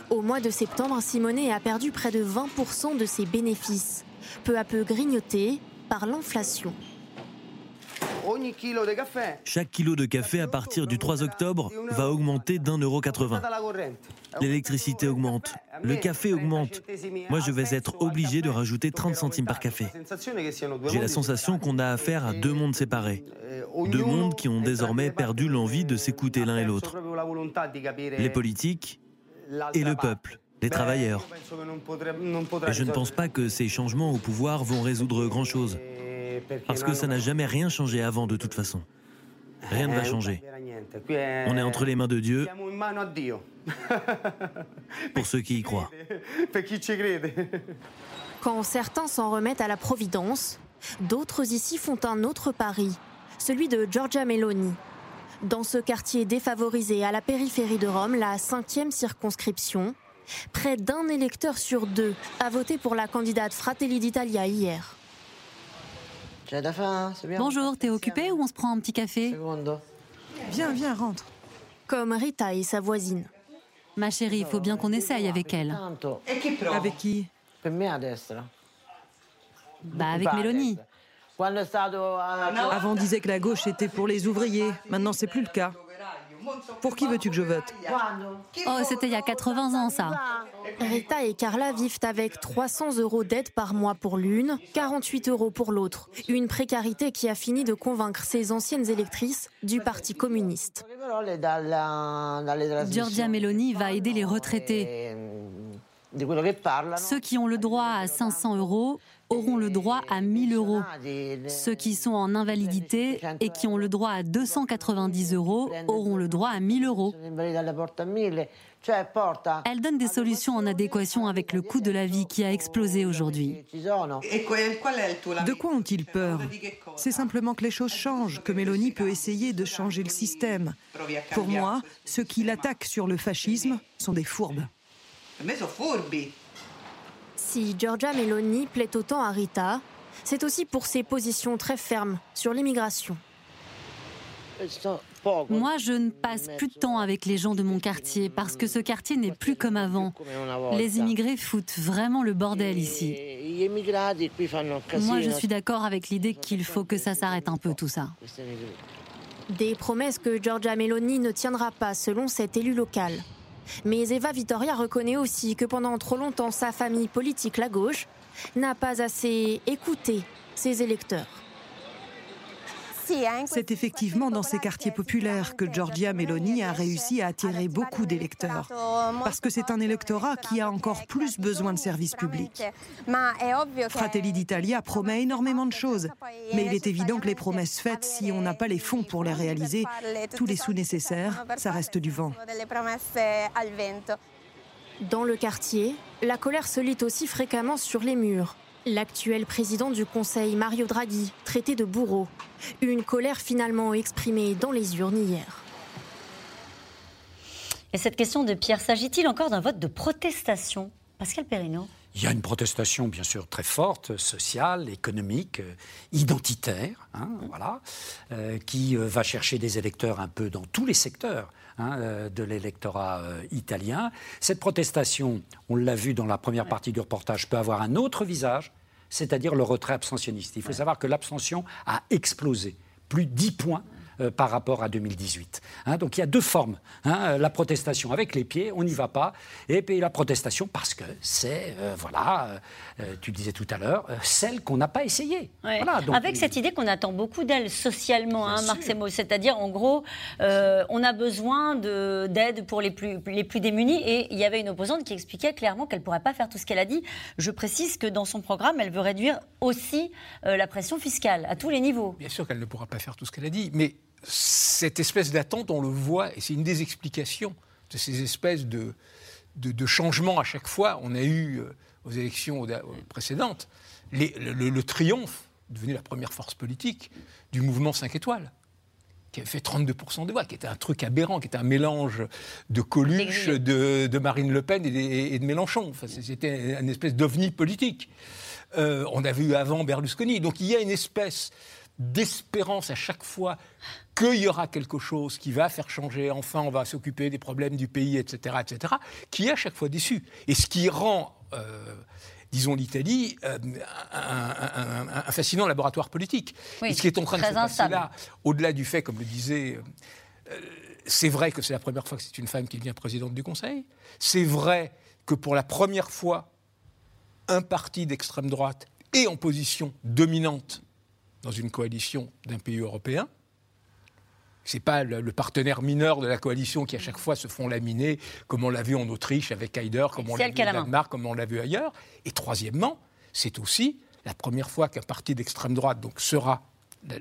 Au mois de septembre, Simonet a perdu près de 20% de ses bénéfices. Peu à peu grignoté, par l'inflation. Chaque kilo de café à partir du 3 octobre va augmenter d'un euro 80. L'électricité augmente, le café augmente. Moi, je vais être obligé de rajouter 30 centimes par café. J'ai la sensation qu'on a affaire à deux mondes séparés. Deux mondes qui ont désormais perdu l'envie de s'écouter l'un et l'autre. Les politiques et le peuple les travailleurs. Et je ne pense pas que ces changements au pouvoir vont résoudre grand-chose. Parce que ça n'a jamais rien changé avant de toute façon. Rien ne va changer. On est entre les mains de Dieu. Pour ceux qui y croient. Quand certains s'en remettent à la Providence, d'autres ici font un autre pari, celui de Giorgia Meloni. Dans ce quartier défavorisé à la périphérie de Rome, la cinquième circonscription, Près d'un électeur sur deux a voté pour la candidate Fratelli d'Italia hier. Bonjour, t'es occupé ou on se prend un petit café Viens, viens, rentre. Comme Rita et sa voisine. Ma chérie, il faut bien qu'on essaye avec elle. Avec qui Bah avec Mélanie. Avant on disait que la gauche était pour les ouvriers, maintenant c'est plus le cas. Pour qui veux-tu que je vote Oh, c'était il y a 80 ans, ça. Rita et Carla vivent avec 300 euros d'aide par mois pour l'une, 48 euros pour l'autre. Une précarité qui a fini de convaincre ces anciennes électrices du Parti communiste. Giorgia Meloni va aider les retraités. Ceux qui ont le droit à 500 euros auront le droit à 1000 euros. Ceux qui sont en invalidité et qui ont le droit à 290 euros auront le droit à 1000 euros. Elle donne des solutions en adéquation avec le coût de la vie qui a explosé aujourd'hui. De quoi ont-ils peur? C'est simplement que les choses changent, que Mélanie peut essayer de changer le système. Pour moi, ceux qui l'attaquent sur le fascisme sont des fourbes. Si Giorgia Meloni plaît autant à Rita, c'est aussi pour ses positions très fermes sur l'immigration. Moi, je ne passe plus de temps avec les gens de mon quartier parce que ce quartier n'est plus comme avant. Les immigrés foutent vraiment le bordel ici. Moi, je suis d'accord avec l'idée qu'il faut que ça s'arrête un peu tout ça. Des promesses que Giorgia Meloni ne tiendra pas selon cet élu local. Mais Eva Vittoria reconnaît aussi que pendant trop longtemps, sa famille politique, la gauche, n'a pas assez écouté ses électeurs. C'est effectivement dans ces quartiers populaires que Giorgia Meloni a réussi à attirer beaucoup d'électeurs. Parce que c'est un électorat qui a encore plus besoin de services publics. Fratelli d'Italia promet énormément de choses. Mais il est évident que les promesses faites, si on n'a pas les fonds pour les réaliser, tous les sous nécessaires, ça reste du vent. Dans le quartier, la colère se lit aussi fréquemment sur les murs. L'actuel président du Conseil, Mario Draghi, traité de bourreau. Une colère finalement exprimée dans les urnes hier. Et cette question de Pierre, s'agit-il encore d'un vote de protestation Pascal Perrineau il y a une protestation, bien sûr, très forte, sociale, économique, euh, identitaire, hein, voilà, euh, qui euh, va chercher des électeurs un peu dans tous les secteurs hein, de l'électorat italien. Cette protestation, on l'a vu dans la première partie du reportage, peut avoir un autre visage, c'est-à-dire le retrait abstentionniste. Il faut savoir que l'abstention a explosé, plus 10 points euh, par rapport à 2018. Hein, donc il y a deux formes. Hein, la protestation avec les pieds, on n'y va pas, et puis la protestation parce que c'est, euh, voilà, euh, tu disais tout à l'heure, celle qu'on n'a pas essayée. avec cette idée qu'on attend beaucoup d'elle socialement, hein, Marc Semo, c'est-à-dire en gros, on a besoin d'aide pour les plus, les plus démunis, et il y avait une opposante qui expliquait clairement qu'elle ne pourrait pas faire tout ce qu'elle a dit. Je précise que dans son programme, elle veut réduire aussi la pression fiscale à tous les niveaux. Bien sûr qu'elle ne pourra pas faire tout ce qu'elle a dit, mais cette espèce d'attente, on le voit, et c'est une des explications de ces espèces de, de, changements à chaque fois. On a eu euh, aux élections précédentes le, triomphe, devenu la première force politique, du mouvement 5 étoiles qui avait fait 32% des voix, qui était un truc aberrant, qui était un mélange de Coluche, de, Marine Le Pen et, de Mélenchon. Enfin, C'était une espèce d'ovni politique. Euh, on avait eu avant Berlusconi. Donc il y a une espèce d'espérance à chaque fois qu'il y aura quelque chose qui va faire changer, enfin on va s'occuper des problèmes du pays, etc., etc., qui est à chaque fois déçu. Et ce qui rend, euh, disons, l'Italie euh, un, fascinant laboratoire politique. Et ce qui est en train de se passer là, au-delà du fait, comme le disait... Euh, c'est vrai que c'est la première fois que c'est une femme qui devient présidente du Conseil. C'est vrai que pour la première fois, un parti d'extrême droite est en position dominante dans une coalition d'un pays européen. Ce n'est pas le, partenaire mineur de la coalition qui à chaque fois se font laminer, comme on l'a vu en Autriche avec Haider, comme on l'a vu au Danemark, comme on l'a vu ailleurs. Et troisièmement, c'est aussi la première fois qu'un parti d'extrême droite donc, sera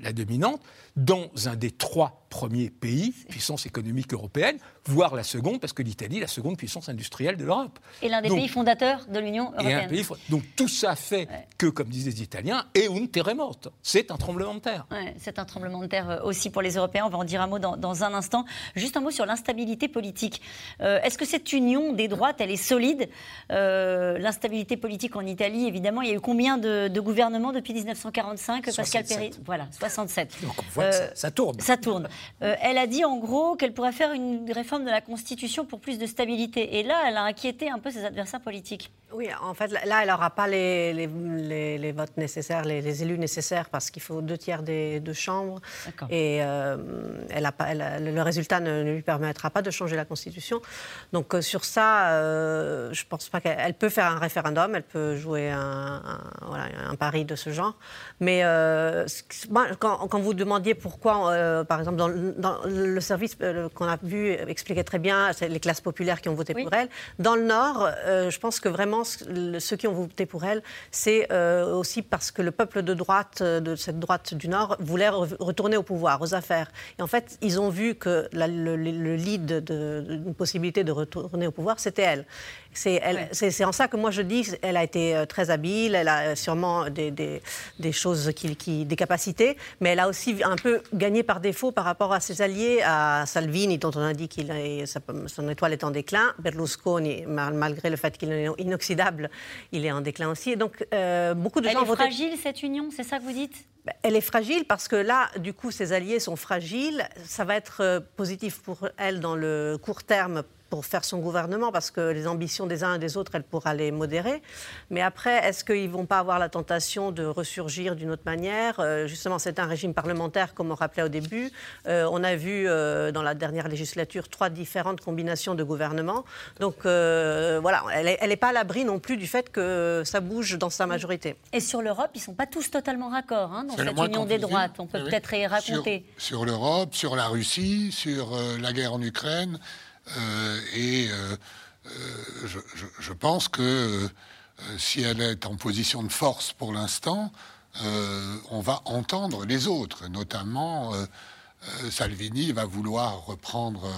la, dominante dans un des trois premiers pays, puissance économique européenne, voire la seconde, parce que l'Italie est la seconde puissance industrielle de l'Europe. Et l'un des pays fondateurs de l'Union européenne. donc tout ça fait que, comme disent les Italiens, et un terremoto, c'est un tremblement de terre. c'est un tremblement de terre euh, aussi pour les Européens, on va en dire un mot dans, un instant. Juste un mot sur l'instabilité politique. Euh, est-ce que cette union des droites, elle est solide? Euh, L'instabilité politique en Italie, évidemment, il y a eu combien de, gouvernements depuis 1945 Pascal Perry? Voilà, 67. Donc on voit que ça, tourne. Ça tourne. elle a dit en gros qu'elle pourrait faire une réforme de la Constitution pour plus de stabilité. Et là, elle a inquiété un peu ses adversaires politiques. Oui, en fait, là, elle n'aura pas les, les, votes nécessaires, les, élus nécessaires, parce qu'il faut deux tiers des deux chambres. Et euh, elle a pas, le résultat ne, lui permettra pas de changer la Constitution. Donc, euh, sur ça, euh, je ne pense pas qu'elle peut faire un référendum, elle peut jouer un, voilà, un pari de ce genre. Mais quand, quand, vous demandiez pourquoi, par exemple, dans, le service qu'on a vu expliquait très bien, c'est les classes populaires qui ont voté pour elle. Dans le Nord, je pense que vraiment, ceux qui ont voté pour elle, c'est euh, aussi parce que le peuple de droite, euh, de cette droite du Nord, voulait retourner au pouvoir, aux affaires. Et en fait, ils ont vu que le, lead d'une possibilité de retourner au pouvoir, c'était elle. C'est en ça que moi je dis qu'elle a été euh, très habile, elle a sûrement des, des, choses, qui, des capacités, mais elle a aussi un peu gagné par défaut par rapport à ses alliés, à Salvini, dont on a dit qu'il son étoile est en déclin, Berlusconi, malgré le fait qu'il est inoxydable, il est en déclin aussi. Et donc, euh, beaucoup de elle gens est fragile, cette union, c'est ça que vous dites? Ben, elle est fragile parce que là, du coup, ses alliés sont fragiles. Ça va être euh, positif pour elle dans le court terme pour faire son gouvernement, parce que les ambitions des uns et des autres, elle pourra les modérer. Mais après, est-ce qu'ils ne vont pas avoir la tentation de ressurgir d'une autre manière? Euh, Justement, c'est un régime parlementaire, comme on rappelait au début. Euh, on a vu euh, dans la dernière législature trois différentes combinations de gouvernements. Donc voilà, elle n'est pas à l'abri non plus du fait que ça bouge dans sa majorité. Et sur l'Europe, ils ne sont pas tous totalement raccords hein, dans cette union des droites. On peut peut-être y raconter. Sur, sur l'Europe, sur la Russie, sur la guerre en Ukraine. Euh, et euh, euh, je, pense que si elle est en position de force pour l'instant, on va entendre les autres, notamment Salvini va vouloir reprendre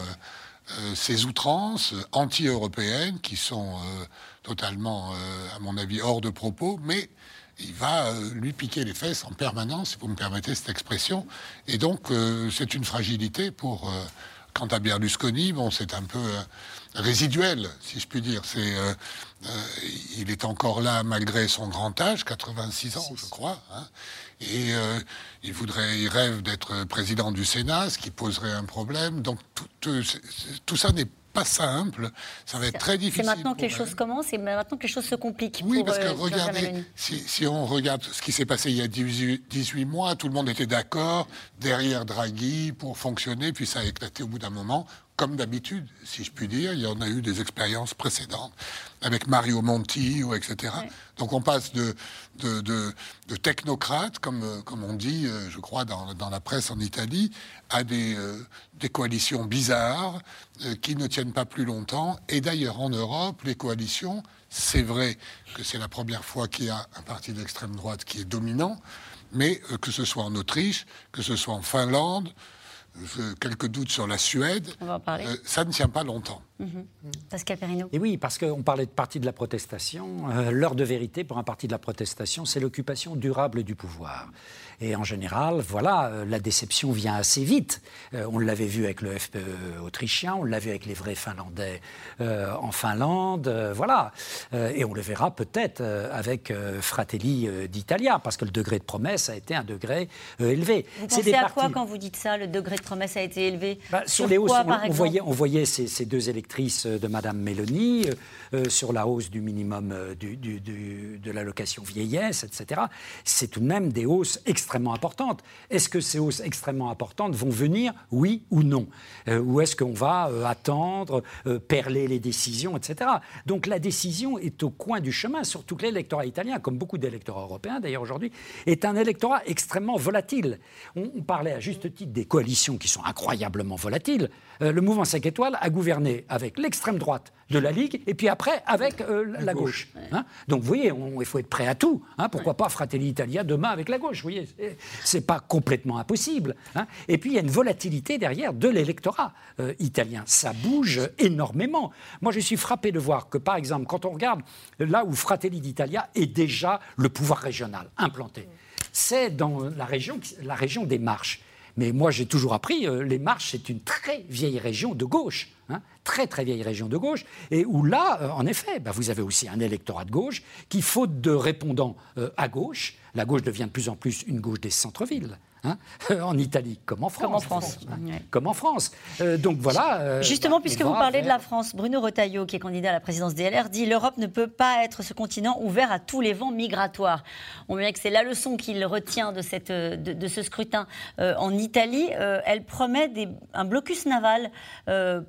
ces outrances anti-européennes qui sont totalement, à mon avis, hors de propos, mais il va lui piquer les fesses en permanence, si vous me permettez cette expression. Et donc, c'est une fragilité pour Quant à Berlusconi, bon, c'est un peu euh, résiduel, si je puis dire. C'est, euh, euh, il est encore là malgré son grand âge, 86 ans, je crois. Hein. et il voudrait, il rêve d'être président du Sénat, ce qui poserait un problème. Donc tout, ça n'est pas simple. Ça va être très difficile. C'est maintenant que les choses commencent et maintenant que les choses se compliquent. Oui, parce que regardez, si, si, on regarde ce qui s'est passé il y a 18, 18 mois, tout le monde était d'accord derrière Draghi pour fonctionner, puis ça a éclaté au bout d'un moment comme d'habitude, si je puis dire. Il y en a eu des expériences précédentes avec Mario Monti, ou etc. Donc on passe de, de, de, technocrates, comme, comme on dit, euh, je crois, dans, dans la presse en Italie, à des, euh, des coalitions bizarres euh, qui ne tiennent pas plus longtemps. Et d'ailleurs, en Europe, les coalitions, c'est vrai que c'est la première fois qu'il y a un parti d'extrême droite qui est dominant, mais que ce soit en Autriche, que ce soit en Finlande, quelques doutes sur la Suède, euh, ça ne tient pas longtemps. Mhm. Pascal Perrineau. Et oui, parce qu'on parlait de parti de la protestation. Euh, l'heure de vérité pour un parti de la protestation, c'est l'occupation durable du pouvoir. Et en général, voilà, euh, la déception vient assez vite. on l'avait vu avec le FPE autrichien, on l'a vu avec les vrais Finlandais en Finlande, voilà. et on le verra peut-être avec Fratelli d'Italia, parce que le degré de promesse a été un degré élevé. Vous pensez à quoi quand vous dites ça, le degré de promesse a été élevé? Bah, Sur, les hausses, on, voyait, on voyait ces, ces deux élections de Madame Mélanie, euh, euh, sur la hausse du minimum euh, du, de l'allocation vieillesse, etc. C'est tout de même des hausses extrêmement importantes. Est-ce que ces hausses extrêmement importantes vont venir, oui ou non? Ou est-ce qu'on va attendre, perler les décisions, etc. Donc la décision est au coin du chemin, surtout que l'électorat italien, comme beaucoup d'électorats européens d'ailleurs aujourd'hui, est un électorat extrêmement volatile. On, parlait à juste titre des coalitions qui sont incroyablement volatiles. Le mouvement 5 étoiles a gouverné avec l'extrême droite de la Ligue, et puis après avec euh, la gauche. Hein. Donc vous voyez, il faut être prêt à tout. Hein. Pourquoi pas Fratelli Italia demain avec la gauche Vous voyez, c'est pas complètement impossible. Hein. Et puis il y a une volatilité derrière de l'électorat euh, italien. Ça bouge énormément. Moi, je suis frappé de voir que, par exemple, quand on regarde là où Fratelli d'Italia est déjà le pouvoir régional implanté, c'est dans la région, la région des Marches. Mais moi, j'ai toujours appris, euh, les Marches, c'est une très vieille région de gauche, hein, très très vieille région de gauche, et où là, euh, en effet, bah, vous avez aussi un électorat de gauche qui, faute de répondants euh, à gauche, la gauche devient de plus en plus une gauche des centres-villes. Hein, en Italie, comme en France. Comme en France. Comme en France. Euh, donc voilà. Euh, Justement, puisque vous parlez de la France, Bruno Retailleau, qui est candidat à la présidence des LR, dit l'Europe ne peut pas être ce continent ouvert à tous les vents migratoires. On voit que c'est la leçon qu'il retient de, cette, de, ce scrutin en Italie. elle promet des, un blocus naval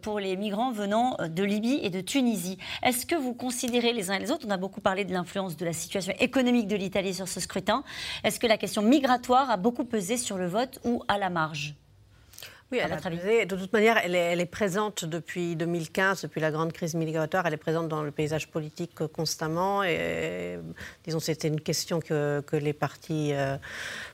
pour les migrants venant de Libye et de Tunisie. Est-ce que vous considérez les uns et les autres, on a beaucoup parlé de l'influence de la situation économique de l'Italie sur ce scrutin, est-ce que la question migratoire a beaucoup pesé sur le vote ou à la marge oui, elle a De toute manière, elle est, présente depuis 2015, depuis la grande crise migratoire. Elle est présente dans le paysage politique constamment. Et, disons, c'était une question que, les partis euh,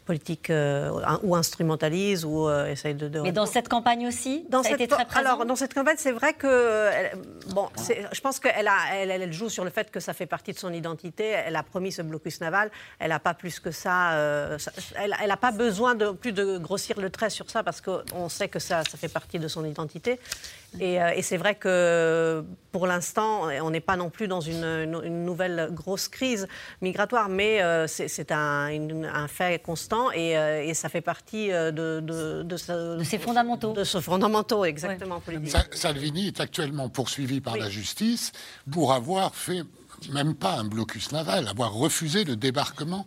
politique euh, ou instrumentalise ou euh, essaye de, Mais dans cette campagne aussi, dans ça cette, a été très présent. Alors dans cette campagne, c'est vrai que bon, je pense qu'elle a, elle, elle, joue sur le fait que ça fait partie de son identité. Elle a promis ce blocus naval. Elle n'a pas plus que ça. Euh, elle n'a pas besoin de plus de grossir le trait sur ça parce qu'on sait que ça, ça fait partie de son identité. Et, et c'est vrai que pour l'instant, on n'est pas non plus dans une, une, nouvelle grosse crise migratoire, mais c'est un, un fait constant euh, et, ça fait partie euh, de, de, de, ces fondamentaux. De ce fondamentaux, exactement. Salvini est actuellement poursuivi par la justice pour avoir fait même pas un blocus naval, avoir refusé le débarquement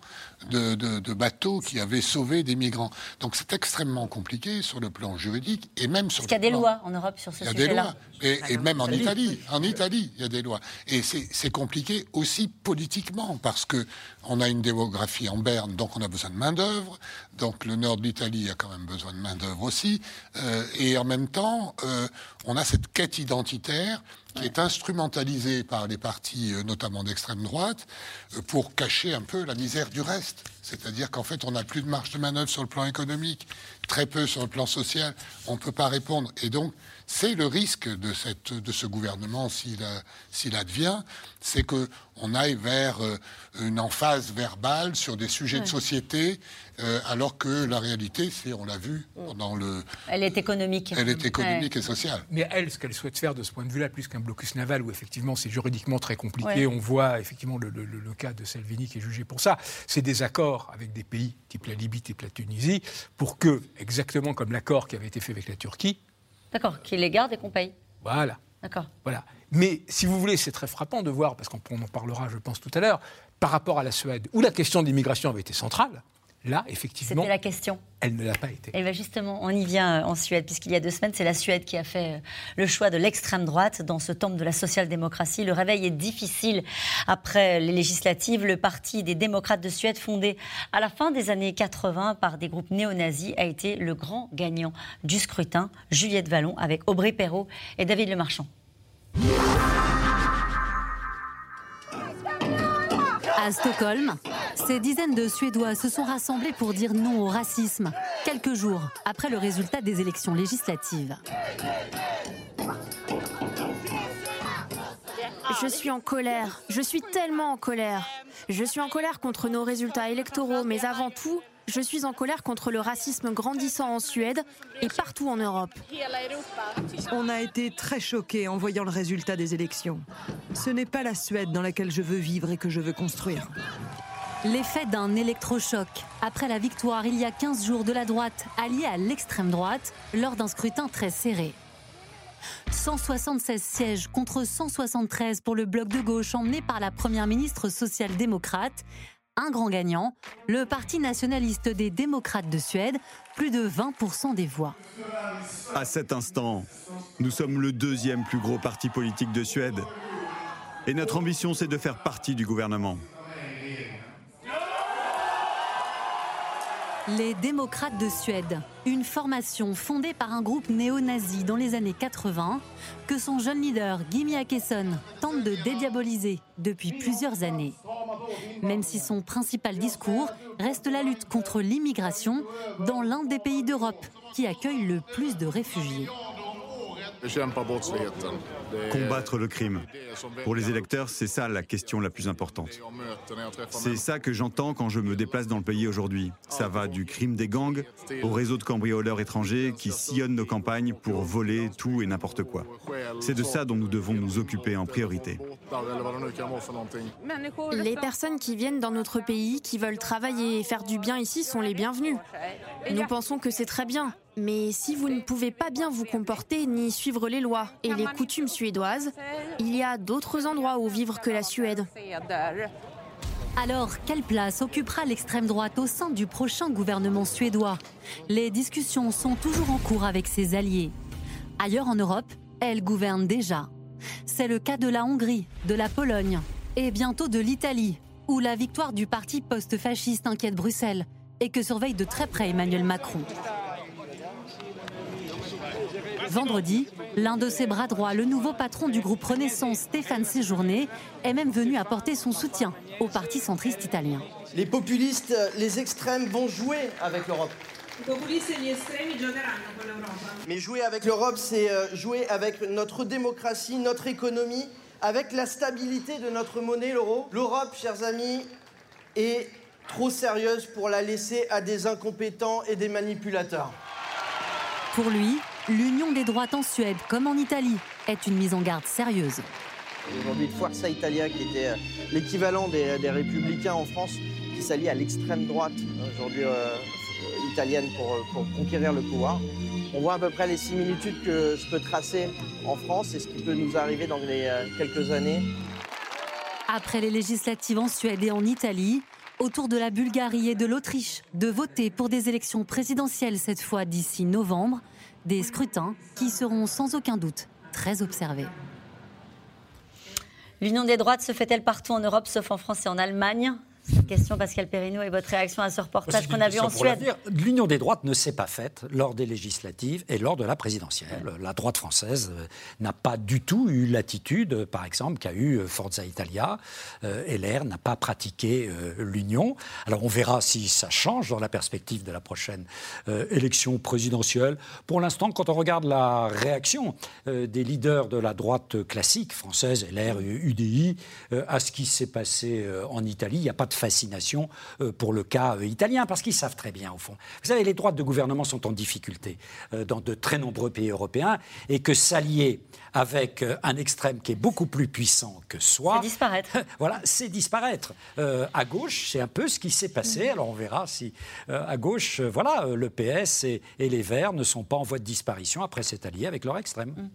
de, bateaux qui avaient sauvé des migrants. Donc c'est extrêmement compliqué sur le plan juridique et même sur. Parce qu'il y a des lois en Europe sur ce sujet-là. Il y a des lois et, et même en Italie. En Italie, il y a des lois. Et c'est compliqué aussi politiquement parce que on a une démographie en berne, donc on a besoin de main d'œuvre. Donc le nord de l'Italie a quand même besoin de main d'œuvre aussi. Euh, et en même temps, euh, on a cette quête identitaire qui est instrumentalisée par les partis, euh, notamment d'extrême droite, pour cacher un peu la misère du reste. C'est-à-dire qu'en fait, on n'a plus de marge de manœuvre sur le plan économique, très peu sur le plan social. On ne peut pas répondre. Et donc, c'est le risque de, cette, de ce gouvernement, s'il advient, c'est qu'on aille vers euh, une emphase verbale sur des sujets de société, euh, alors que la réalité, c'est, on l'a vu dans le... Elle est économique. Elle est économique et sociale. Mais elle, ce qu'elle souhaite faire de ce point de vue-là, plus qu'un blocus naval, où effectivement c'est juridiquement très compliqué, on voit effectivement le, le, cas de Salvini qui est jugé pour ça, c'est des accords avec des pays type la Libye, type la Tunisie, pour que, exactement comme l'accord qui avait été fait avec la Turquie, D'accord, qui les garde et qu'on paye. Voilà. D'accord. Voilà. Mais si vous voulez, c'est très frappant de voir, parce qu'on en parlera, je pense, tout à l'heure, par rapport à la Suède, où la question de l'immigration avait été centrale, Là, effectivement. C'était la question. Elle ne l'a pas été. Et bien justement, on y vient euh, en Suède, puisqu'il y a deux semaines, c'est la Suède qui a fait euh, le choix de l'extrême droite dans ce temple de la social-démocratie. Le réveil est difficile après les législatives. Le Parti des démocrates de Suède, fondé à la fin des années 80 par des groupes néo-nazis, a été le grand gagnant du scrutin. Juliette Vallon avec Aubry Perrault et David Lemarchand. À Stockholm, ces dizaines de Suédois se sont rassemblés pour dire non au racisme, quelques jours après le résultat des élections législatives. Je suis en colère, je suis tellement en colère. Je suis en colère contre nos résultats électoraux, mais avant tout, je suis en colère contre le racisme grandissant en Suède et partout en Europe. On a été très choqués en voyant le résultat des élections. Ce n'est pas la Suède dans laquelle je veux vivre et que je veux construire. L'effet d'un électrochoc après la victoire il y a 15 jours de la droite alliée à l'extrême droite lors d'un scrutin très serré. 176 sièges contre 173 pour le bloc de gauche emmené par la première ministre social-démocrate un grand gagnant, le Parti nationaliste des démocrates de Suède, plus de 20% des voix. À cet instant, nous sommes le deuxième plus gros parti politique de Suède. Et notre ambition, c'est de faire partie du gouvernement. Les démocrates de Suède, une formation fondée par un groupe néo-nazi dans les années 80, que son jeune leader, Gimi Akesson, tente de dédiaboliser depuis plusieurs années. Même si son principal discours reste la lutte contre l'immigration dans l'un des pays d'Europe qui accueille le plus de réfugiés. Combattre le crime. Pour les électeurs, c'est ça la question la plus importante. C'est ça que j'entends quand je me déplace dans le pays aujourd'hui. Ça va du crime des gangs au réseau de cambrioleurs étrangers qui sillonnent nos campagnes pour voler tout et n'importe quoi. C'est de ça dont nous devons nous occuper en priorité. Les personnes qui viennent dans notre pays, qui veulent travailler et faire du bien ici sont les bienvenues. Nous pensons que c'est très bien. Mais si vous ne pouvez pas bien vous comporter ni suivre les lois et les coutumes suédoises, il y a d'autres endroits où vivre que la Suède. Alors, quelle place occupera l'extrême droite au sein du prochain gouvernement suédois? Les discussions sont toujours en cours avec ses alliés. Ailleurs en Europe, elle gouverne déjà. C'est le cas de la Hongrie, de la Pologne et bientôt de l'Italie, où la victoire du parti post-fasciste inquiète Bruxelles et que surveille de très près Emmanuel Macron. Vendredi, l'un de ses bras droits, le nouveau patron du groupe Renaissance, Stéphane Séjourné, est même venu apporter son soutien au parti centriste italien. Les populistes, les extrêmes vont jouer avec l'Europe. Mais jouer avec l'Europe, c'est euh, jouer avec notre démocratie, notre économie, avec la stabilité de notre monnaie, l'euro. L'Europe, chers amis, est trop sérieuse pour la laisser à des incompétents et des manipulateurs. Pour lui, l'union des droites en Suède comme en Italie est une mise en garde sérieuse. Aujourd'hui, Forza Italia, qui était euh, l'équivalent des, républicains en France, qui s'allie à l'extrême droite aujourd'hui euh, italienne pour, pour, conquérir le pouvoir. On voit à peu près les similitudes que je peux tracer en France et ce qui peut nous arriver dans les euh, quelques années. Après les législatives en Suède et en Italie, autour de la Bulgarie et de l'Autriche de voter pour des élections présidentielles cette fois d'ici novembre, des scrutins qui seront sans aucun doute très observés. L'union des droites se fait-elle partout en Europe sauf en France et en Allemagne? Question Pascal Perrineau et votre réaction à ce reportage qu'on a vu en Suède. L'union des droites ne s'est pas faite lors des législatives et lors de la présidentielle. La droite française euh, n'a pas du tout eu l'attitude, par exemple, qu'a eu euh, Forza Italia. Euh, LR n'a pas pratiqué l'union. Alors on verra si ça change dans la perspective de la prochaine élection présidentielle. Pour l'instant, quand on regarde la réaction des leaders de la droite classique française, LR, UDI, à ce qui s'est passé en Italie, il n'y a pas de fascination euh, pour le cas euh, italien, parce qu'ils savent très bien, au fond. Vous savez, les droites de gouvernement sont en difficulté euh, dans de très nombreux pays européens, et que s'allier avec un extrême qui est beaucoup plus puissant que soi... C'est disparaître. voilà, c'est disparaître. à gauche, c'est un peu ce qui s'est passé. Alors on verra si à gauche, voilà, le PS et, les Verts ne sont pas en voie de disparition après s'être alliés avec leur extrême. Mm.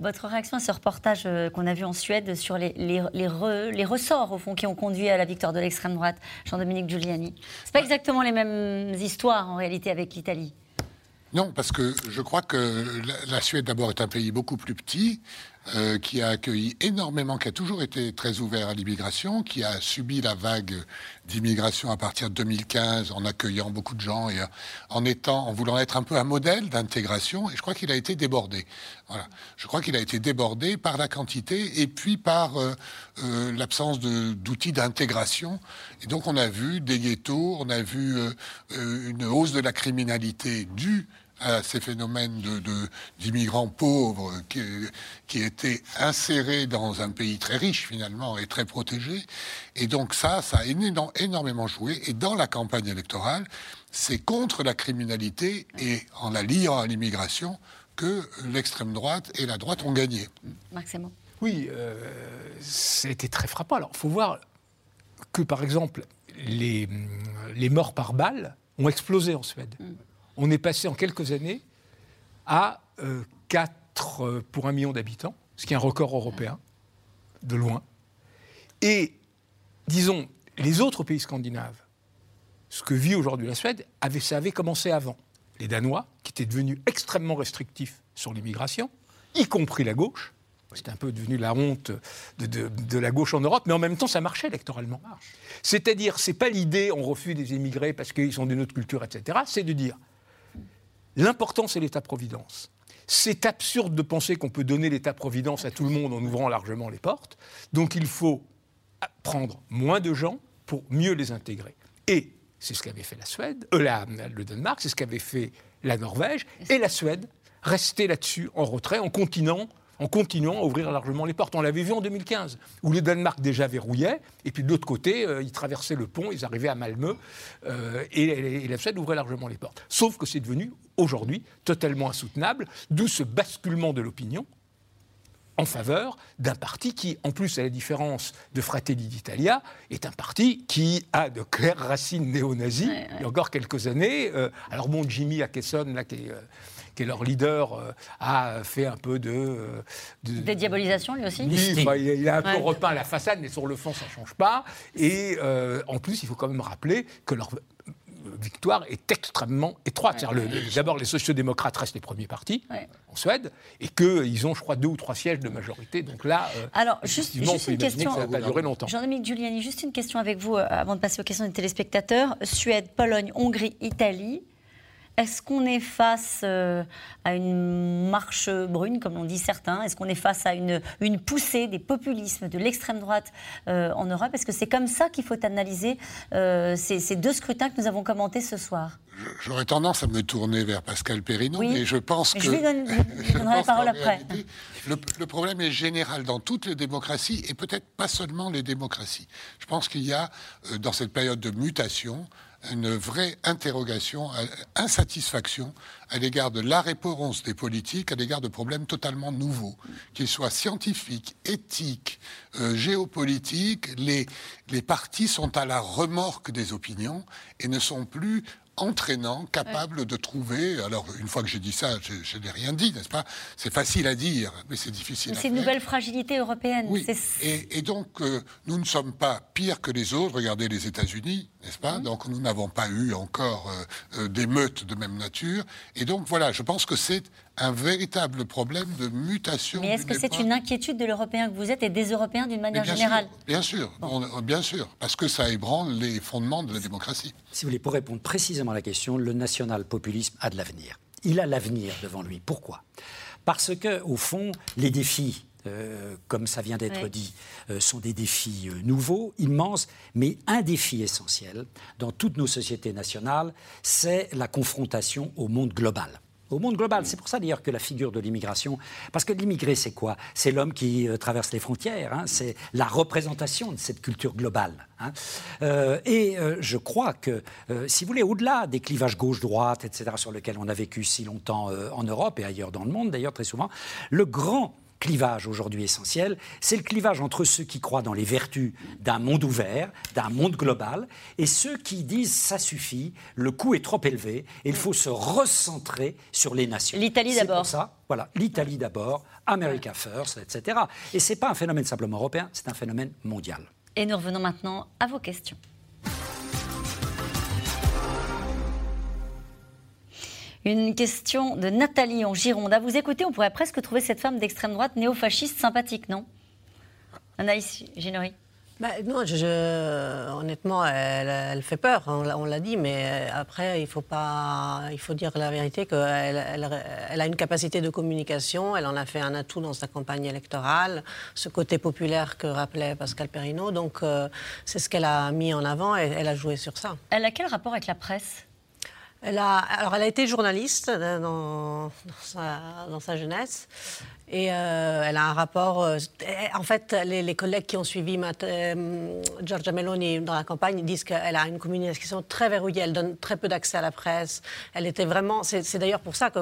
Votre réaction à ce reportage euh, qu'on a vu en Suède sur les, les, les, ressorts au fond qui ont conduit à la victoire de l'extrême droite, Jean-Dominique Giuliani? C'est pas exactement les mêmes histoires en réalité avec l'Italie. Non, parce que je crois que la Suède d'abord est un pays beaucoup plus petit, euh, qui a accueilli énormément, qui a toujours été très ouvert à l'immigration, qui a subi la vague d'immigration à partir de 2015 en accueillant beaucoup de gens et en étant, en voulant être un peu un modèle d'intégration. Et je crois qu'il a été débordé. Voilà. Je crois qu'il a été débordé par la quantité et puis par euh, euh, l'absence d'outils d'intégration. Et donc on a vu des ghettos, on a vu une hausse de la criminalité due à ces phénomènes d'immigrants de, pauvres qui, qui, étaient insérés dans un pays très riche finalement et très protégé. Et donc ça, ça a énormément joué. Et dans la campagne électorale, c'est contre la criminalité et en la liant à l'immigration que l'extrême droite et la droite ont gagné. Marc Oui, euh, été très frappant. Alors, il faut voir que, par exemple, les, les morts par balle ont explosé en Suède. Mm on est passé en quelques années à 4 euh, euh, pour un million d'habitants, ce qui est un record européen, de loin. Et, disons, les autres pays scandinaves, ce que vit aujourd'hui la Suède, avait, ça avait commencé avant. Les Danois, qui étaient devenus extrêmement restrictifs sur l'immigration, y compris la gauche, c'était un peu devenu la honte de, la gauche en Europe, mais en même temps, ça marchait électoralement. C'est-à-dire, c'est pas l'idée on refuse des immigrés parce qu'ils sont d'une autre culture, etc. C'est de dire L'important, c'est l'État-providence. C'est absurde de penser qu'on peut donner l'État-providence à tout le monde en ouvrant largement les portes. Donc il faut prendre moins de gens pour mieux les intégrer. Et c'est ce qu'avait fait la Suède, euh, le Danemark, c'est ce qu'avait fait la Norvège, et la Suède rester là-dessus, en retrait, en continuant en continuant à ouvrir largement les portes. On l'avait vu en 2015, où le Danemark déjà verrouillait, et puis de l'autre côté, euh, ils traversaient le pont, ils arrivaient à Malmö, euh, et, la Suède ouvrait largement les portes. Sauf que c'est devenu, aujourd'hui, totalement insoutenable, d'où ce basculement de l'opinion en faveur d'un parti qui, en plus, à la différence de Fratelli d'Italia, est un parti qui a de claires racines néo-nazis. Il y a encore quelques années, euh, alors bon, Jimmy Akeson, là, qui est, qui est leur leader, euh, a fait un peu de... Des diabolisations, lui aussi Oui, bah, il, a un peu repeint la façade, mais sur le fond, ça ne change pas. Et en plus, il faut quand même rappeler que leur victoire est extrêmement étroite. D'abord, les sociodémocrates restent les premiers partis en Suède et qu'ils ont, je crois, deux ou trois sièges de majorité. Donc là, euh, Alors, juste, juste une question. ça va pas durer longtemps. Jean-Dominique Giuliani, juste une question avec vous euh, avant de passer aux questions des téléspectateurs. Suède, Pologne, Hongrie, Italie. Est-ce qu'on est face euh, à une marche brune, comme l'ont dit certains? Est-ce qu'on est face à une, une poussée des populismes de l'extrême droite euh, en Europe? Est-ce que c'est comme ça qu'il faut analyser euh, ces, deux scrutins que nous avons commentés ce soir? J'aurais tendance à me tourner vers Pascal Perrineau, mais je pense que... Je lui donnerai la parole après. le, le, problème est général dans toutes les démocraties, et peut-être pas seulement les démocraties. Je pense qu'il y a, dans cette période de mutation, une vraie interrogation, insatisfaction à l'égard de la réponse des politiques, à l'égard de problèmes totalement nouveaux, qu'ils soient scientifiques, éthiques, euh, géopolitiques. Les partis sont à la remorque des opinions et ne sont plus entraînant, capable de trouver. Alors, une fois que j'ai dit ça, je, n'ai rien dit, n'est-ce pas? C'est facile à dire, mais c'est difficile à faire. C'est une nouvelle fragilité européenne. Oui. Et, donc, euh, nous ne sommes pas pires que les autres. Regardez les États-Unis, n'est-ce pas? Mmh. Donc, nous n'avons pas eu encore euh, euh, des meutes de même nature. Et donc, voilà, je pense que c'est un véritable problème de mutation. Mais est-ce que c'est une inquiétude de l'Européen que vous êtes et des Européens d'une manière générale Bien sûr, bien sûr, parce que ça ébranle les fondements de la démocratie. Si vous voulez, pour répondre précisément à la question, le national-populisme a de l'avenir. Il a l'avenir devant lui. Pourquoi? Parce que, au fond, les défis euh, comme ça vient d'être dit, euh, sont des défis euh, nouveaux, immenses, mais un défi essentiel dans toutes nos sociétés nationales, c'est la confrontation au monde global au monde global. C'est pour ça d'ailleurs que la figure de l'immigration, parce que l'immigré c'est quoi? C'est l'homme qui euh, traverse les frontières, hein. c'est la représentation de cette culture globale. Hein. Euh, et euh, je crois que, si vous voulez, au-delà des clivages gauche-droite, etc., sur lesquels on a vécu si longtemps en Europe et ailleurs dans le monde, d'ailleurs très souvent, le grand clivage aujourd'hui essentiel, c'est le clivage entre ceux qui croient dans les vertus d'un monde ouvert, d'un monde global, et ceux qui disent ça suffit, le coût est trop élevé, et il faut se recentrer sur les nations. L'Italie d'abord. ça, voilà, l'Italie d'abord, America First, etc. Et ce n'est pas un phénomène simplement européen, c'est un phénomène mondial. Et nous revenons maintenant à vos questions. Une question de Nathalie en Gironde. À vous écouter, on pourrait presque trouver cette femme d'extrême droite néo-fasciste sympathique, non? Anaïs Ginori bah, non, je, honnêtement, elle, fait peur, on, l'a dit, mais après, il faut, pas, il faut dire la vérité qu'elle elle, a une capacité de communication, elle en a fait un atout dans sa campagne électorale, ce côté populaire que rappelait Pascal Perrineau, donc euh, c'est ce qu'elle a mis en avant et elle a joué sur ça. Elle a quel rapport avec la presse? Elle a, alors, elle a été journaliste euh, dans, dans, sa, jeunesse. Et euh, elle a un rapport. Euh, en fait, les, collègues qui ont suivi Giorgia Meloni dans la campagne disent qu'elle a une communication très verrouillée. Elle donne très peu d'accès à la presse. Elle était vraiment. C'est d'ailleurs pour ça que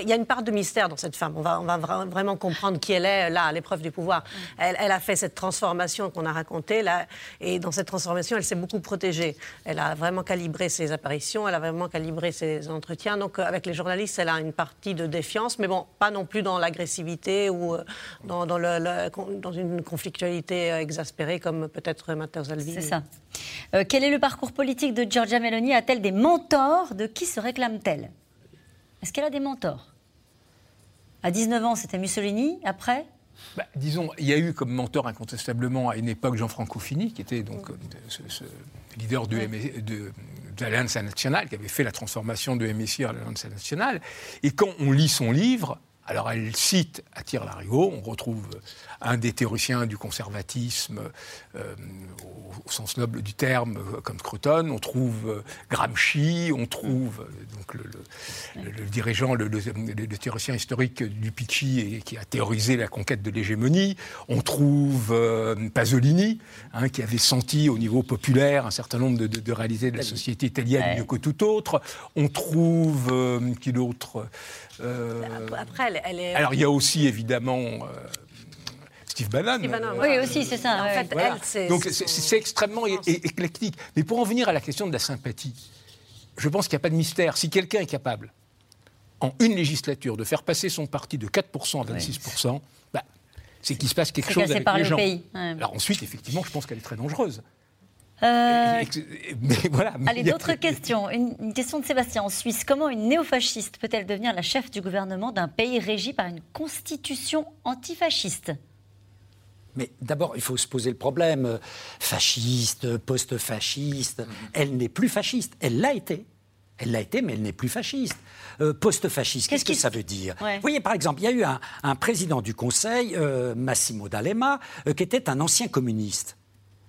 il y a une part de mystère dans cette femme. On va, on va vraiment comprendre qui elle est là, à l'épreuve du pouvoir. Elle, elle, a fait cette transformation qu'on a racontée là, et dans cette transformation, elle s'est beaucoup protégée. Elle a vraiment calibré ses apparitions, elle a vraiment calibré ses entretiens. Donc, euh, avec les journalistes, elle a une partie de défiance, mais bon, pas non plus dans l'agressivité ou euh, dans, dans, le, dans, une conflictualité euh, exaspérée comme peut-être Matteo Salvini. C'est ça. quel est le parcours politique de Giorgia Meloni? A-t-elle des mentors? De qui se réclame-t-elle? Est-ce qu'elle a des mentors? À 19 ans, c'était Mussolini. Après? Bah, disons, il y a eu comme mentor incontestablement à une époque Jean-Franco Fini, qui était donc euh, ce, leader de, de, l'Alliance nationale, qui avait fait la transformation de MSI en l'Alliance nationale. Et quand on lit son livre, Alors elle cite à Tire-Larigot, on retrouve un des théoriciens du conservatisme euh, au, sens noble du terme, euh, comme Croton, on trouve euh, Gramsci, on trouve donc le, dirigeant, le, théoricien historique du Picci qui a théorisé la conquête de l'hégémonie, on trouve Pasolini, hein, qui avait senti au niveau populaire un certain nombre de, réalités de la société italienne mieux que tout autre, on trouve qui d'autre? Après, elle, est... Alors, il y a aussi, évidemment... Euh, Steve Bannon. oui, aussi, c'est ça. En fait, elle, Donc c'est extrêmement éclectique. Mais pour en venir à la question de la sympathie, je pense qu'il n'y a pas de mystère. Si quelqu'un est capable, en une législature, de faire passer son parti de 4% à 26%, bah, c'est qu'il se passe quelque chose avec les gens. Pays. Alors ensuite, effectivement, je pense qu'elle est très dangereuse. Euh, mais voilà. Allez, d'autres questions. Une, question de Sébastien en Suisse. Comment une néofasciste peut-elle devenir la chef du gouvernement d'un pays régi par une constitution antifasciste? Mais d'abord, il faut se poser le problème. Fasciste, post-fasciste, mhm. elle n'est plus fasciste. Elle l'a été. Elle l'a été, mais elle n'est plus fasciste. Euh, post-fasciste, qu'est-ce que ça veut dire? Vous voyez, par exemple, il y a eu un, président du Conseil, euh, Massimo D'Alema, qui était un ancien communiste.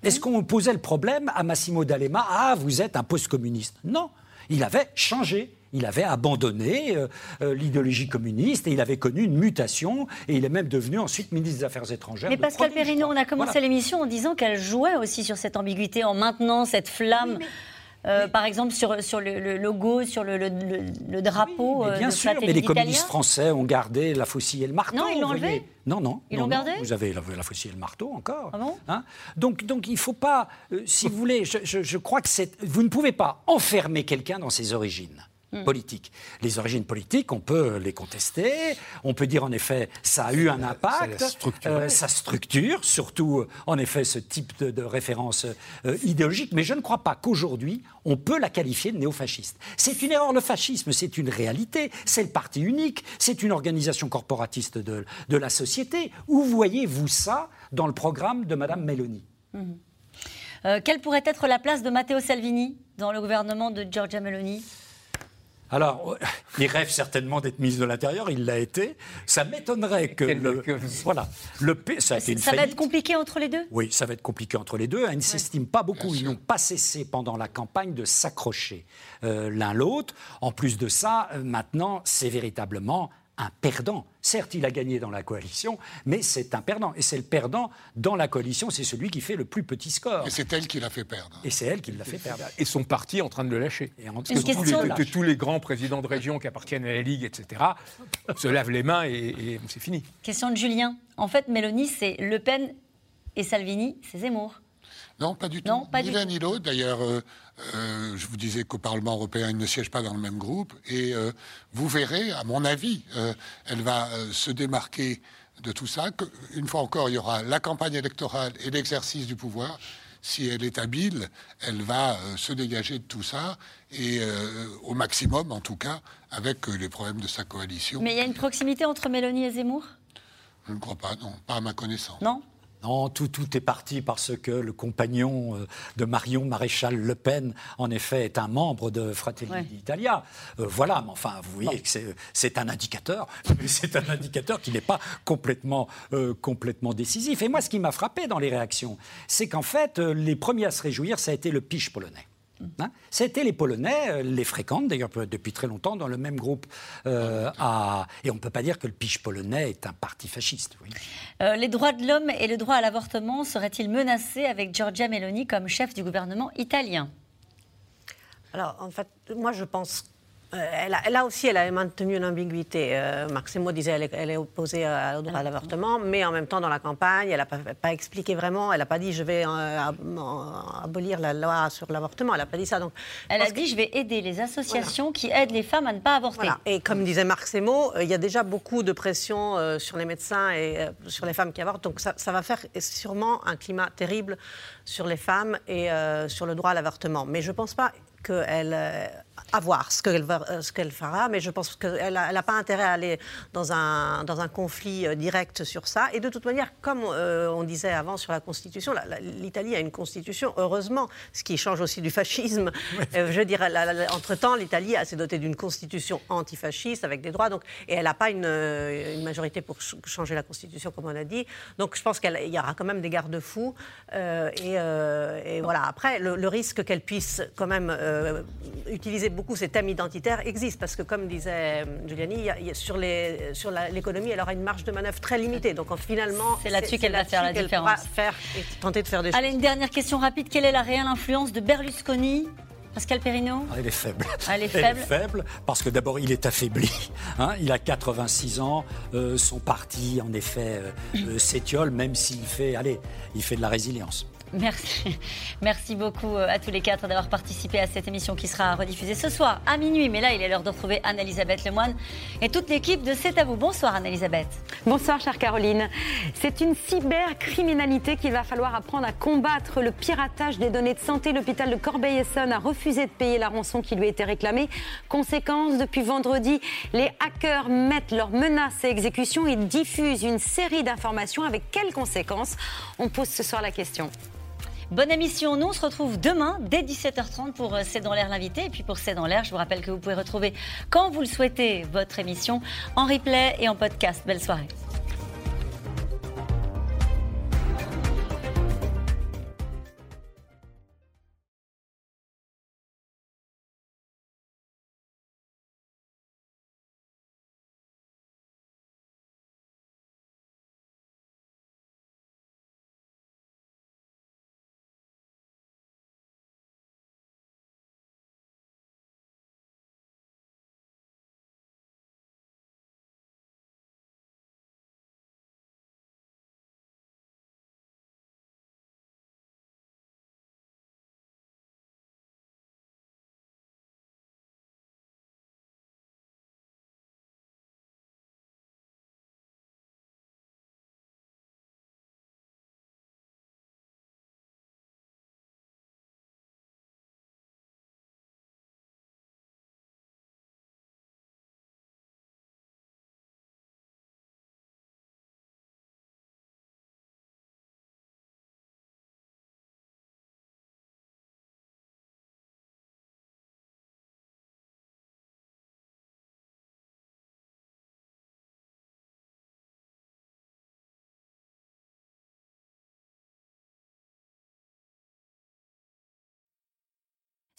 Est-ce qu'on posait le problème à Massimo D'Alema Ah, vous êtes un post-communiste Non, il avait changé. Il avait abandonné euh, euh, l'idéologie communiste et il avait connu une mutation et il est même devenu ensuite ministre des Affaires étrangères. Mais Pascal Perrineau, on a commencé l'émission en disant qu'elle jouait aussi sur cette ambiguïté, en maintenant cette flamme. Euh, par exemple sur, sur le, logo, sur le, le, drapeau. Oui, bien sûr, mais les communistes français ont gardé la faucille et le marteau. Non, ils l'ont enlevé Non, non. Ils l'ont gardé Vous avez la, la, faucille et le marteau encore. Ah bon hein donc, donc il ne faut pas, euh, si vous voulez, je, je, je crois que vous ne pouvez pas enfermer quelqu'un dans ses origines. Hmm. politique. Les origines politiques, on peut les contester, on peut dire en effet ça a eu un impact, euh, ça structure, surtout en effet ce type de, référence euh, idéologique, mais je ne crois pas qu'aujourd'hui on peut la qualifier de néofasciste. C'est une erreur, le fascisme, c'est une réalité, c'est le parti unique, c'est une organisation corporatiste de, la société. Où voyez-vous ça dans le programme de Madame Meloni? Hmm. euh, Quelle pourrait être la place de Matteo Salvini dans le gouvernement de Giorgia Meloni? Alors, il rêve certainement d'être ministre de l'Intérieur, il l'a été. Ça m'étonnerait que, le, voilà, le ça a été une Ça va être compliqué entre les deux? Oui, ça va être compliqué entre les deux. Ils ne s'estiment pas beaucoup. Ils n'ont pas cessé pendant la campagne de s'accrocher euh, l'un l'autre. En plus de ça, euh, maintenant, c'est véritablement un perdant. Certes, il a gagné dans la coalition, mais c'est un perdant. Et c'est le perdant dans la coalition, c'est celui qui fait le plus petit score. Et c'est elle qui l'a fait perdre. Et c'est elle qui l'a fait perdre. Et son parti en train de le lâcher. Et en... que, tous les, grands présidents de région qui appartiennent à la Ligue, etc., se lavent les mains et, c'est fini. Question de Julien. En fait, Mélanie, c'est Le Pen et Salvini, c'est Zemmour. Non, pas du tout. Non, pas ni l'un ni l'autre. D'ailleurs, euh, euh, je vous disais qu'au Parlement européen, ils ne siègent pas dans le même groupe. Et euh, vous verrez, à mon avis, elle va se démarquer de tout ça. Une fois encore, il y aura la campagne électorale et l'exercice du pouvoir. Si elle est habile, elle va se dégager de tout ça, et au maximum, en tout cas, avec les problèmes de sa coalition. Mais il y a une proximité entre Mélanie et Zemmour? Je ne crois pas, non, pas à ma connaissance. Non? Non, tout, tout, est parti parce que le compagnon euh, de Marion Maréchal Le Pen, en effet, est un membre de Fratelli d'Italia. Euh, voilà, mais enfin, vous voyez que c'est un indicateur, mais c'est un indicateur qui n'est pas complètement, euh, complètement décisif. Et moi, ce qui m'a frappé dans les réactions, c'est qu'en fait, les premiers à se réjouir, ça a été le piche polonais. Hein C'était les Polonais, euh, les fréquentent d'ailleurs depuis très longtemps dans le même groupe. Euh, et on ne peut pas dire que le piche polonais est un parti fasciste. Euh, les droits de l'homme et le droit à l'avortement seraient-ils menacés avec Giorgia Meloni comme chef du gouvernement italien? Alors en fait, moi je pense elle, a, aussi, elle a maintenu une ambiguïté. Euh, Maximo disait qu'elle est, elle est opposée au droit à l'avortement, mais en même temps, dans la campagne, elle n'a pas, expliqué vraiment. Elle n'a pas dit je vais euh, abolir la loi sur l'avortement. Elle n'a pas dit ça. Donc, elle a dit je vais aider les associations qui aident les femmes à ne pas avorter. Et comme disait Maximo, il y a déjà beaucoup de pression sur les médecins et sur les femmes qui avortent. Donc ça, ça va faire sûrement un climat terrible sur les femmes et sur le droit à l'avortement. Mais je ne pense pas qu'elle à voir ce qu'elle ce qu'elle fera, mais je pense qu'elle n'a pas intérêt à aller dans un, dans un conflit direct sur ça. Et de toute manière, comme on disait avant sur la Constitution, l'Italie a une Constitution, heureusement, ce qui change aussi du fascisme. je dirais, entre-temps, l'Italie s'est dotée d'une Constitution antifasciste avec des droits, donc, et elle n'a pas une, une, majorité pour changer la Constitution, comme on a dit. Donc je pense qu'il y aura quand même des garde-fous. et, et, voilà, après, le, risque qu'elle puisse quand même utiliser beaucoup ces thèmes identitaires existe, parce que comme disait Giuliani, sur l'économie, elle aura une marge de manœuvre très limitée. Donc finalement, c'est là-dessus qu'elle va faire la différence. Faire et tenter de faire des Allez, une dernière question rapide. Quelle est la réelle influence de Berlusconi Pascal Perrineau? Elle est faible. Elle est faible. faible parce que d'abord, il est affaibli. Hein. il a 86 ans. Euh, son parti, en effet, euh, euh, s'étiole, même s'il fait, allez, il fait de la résilience. Merci. Merci beaucoup euh, à tous les quatre d'avoir participé à cette émission qui sera rediffusée ce soir à minuit. Mais là, il est l'heure de retrouver Anne-Elisabeth Lemoine et toute l'équipe de C'est à vous. Bonsoir Anne-Elisabeth. Bonsoir chère Caroline. C'est une cybercriminalité qu'il va falloir apprendre à combattre. Le piratage des données de santé, l'hôpital de Corbeil-Essonne a refusé de payer la rançon qui lui était réclamée. Conséquence, depuis vendredi, les hackers mettent leurs menaces et exécutions et diffusent une série d'informations. Avec quelles conséquences? On pose ce soir la question. Bonne émission. Nous, on se retrouve demain dès 17h30 pour euh, C'est dans l'air l'invité. Et puis pour C'est dans l'air, je vous rappelle que vous pouvez retrouver, quand vous le souhaitez, votre émission en replay et en podcast. Belle soirée.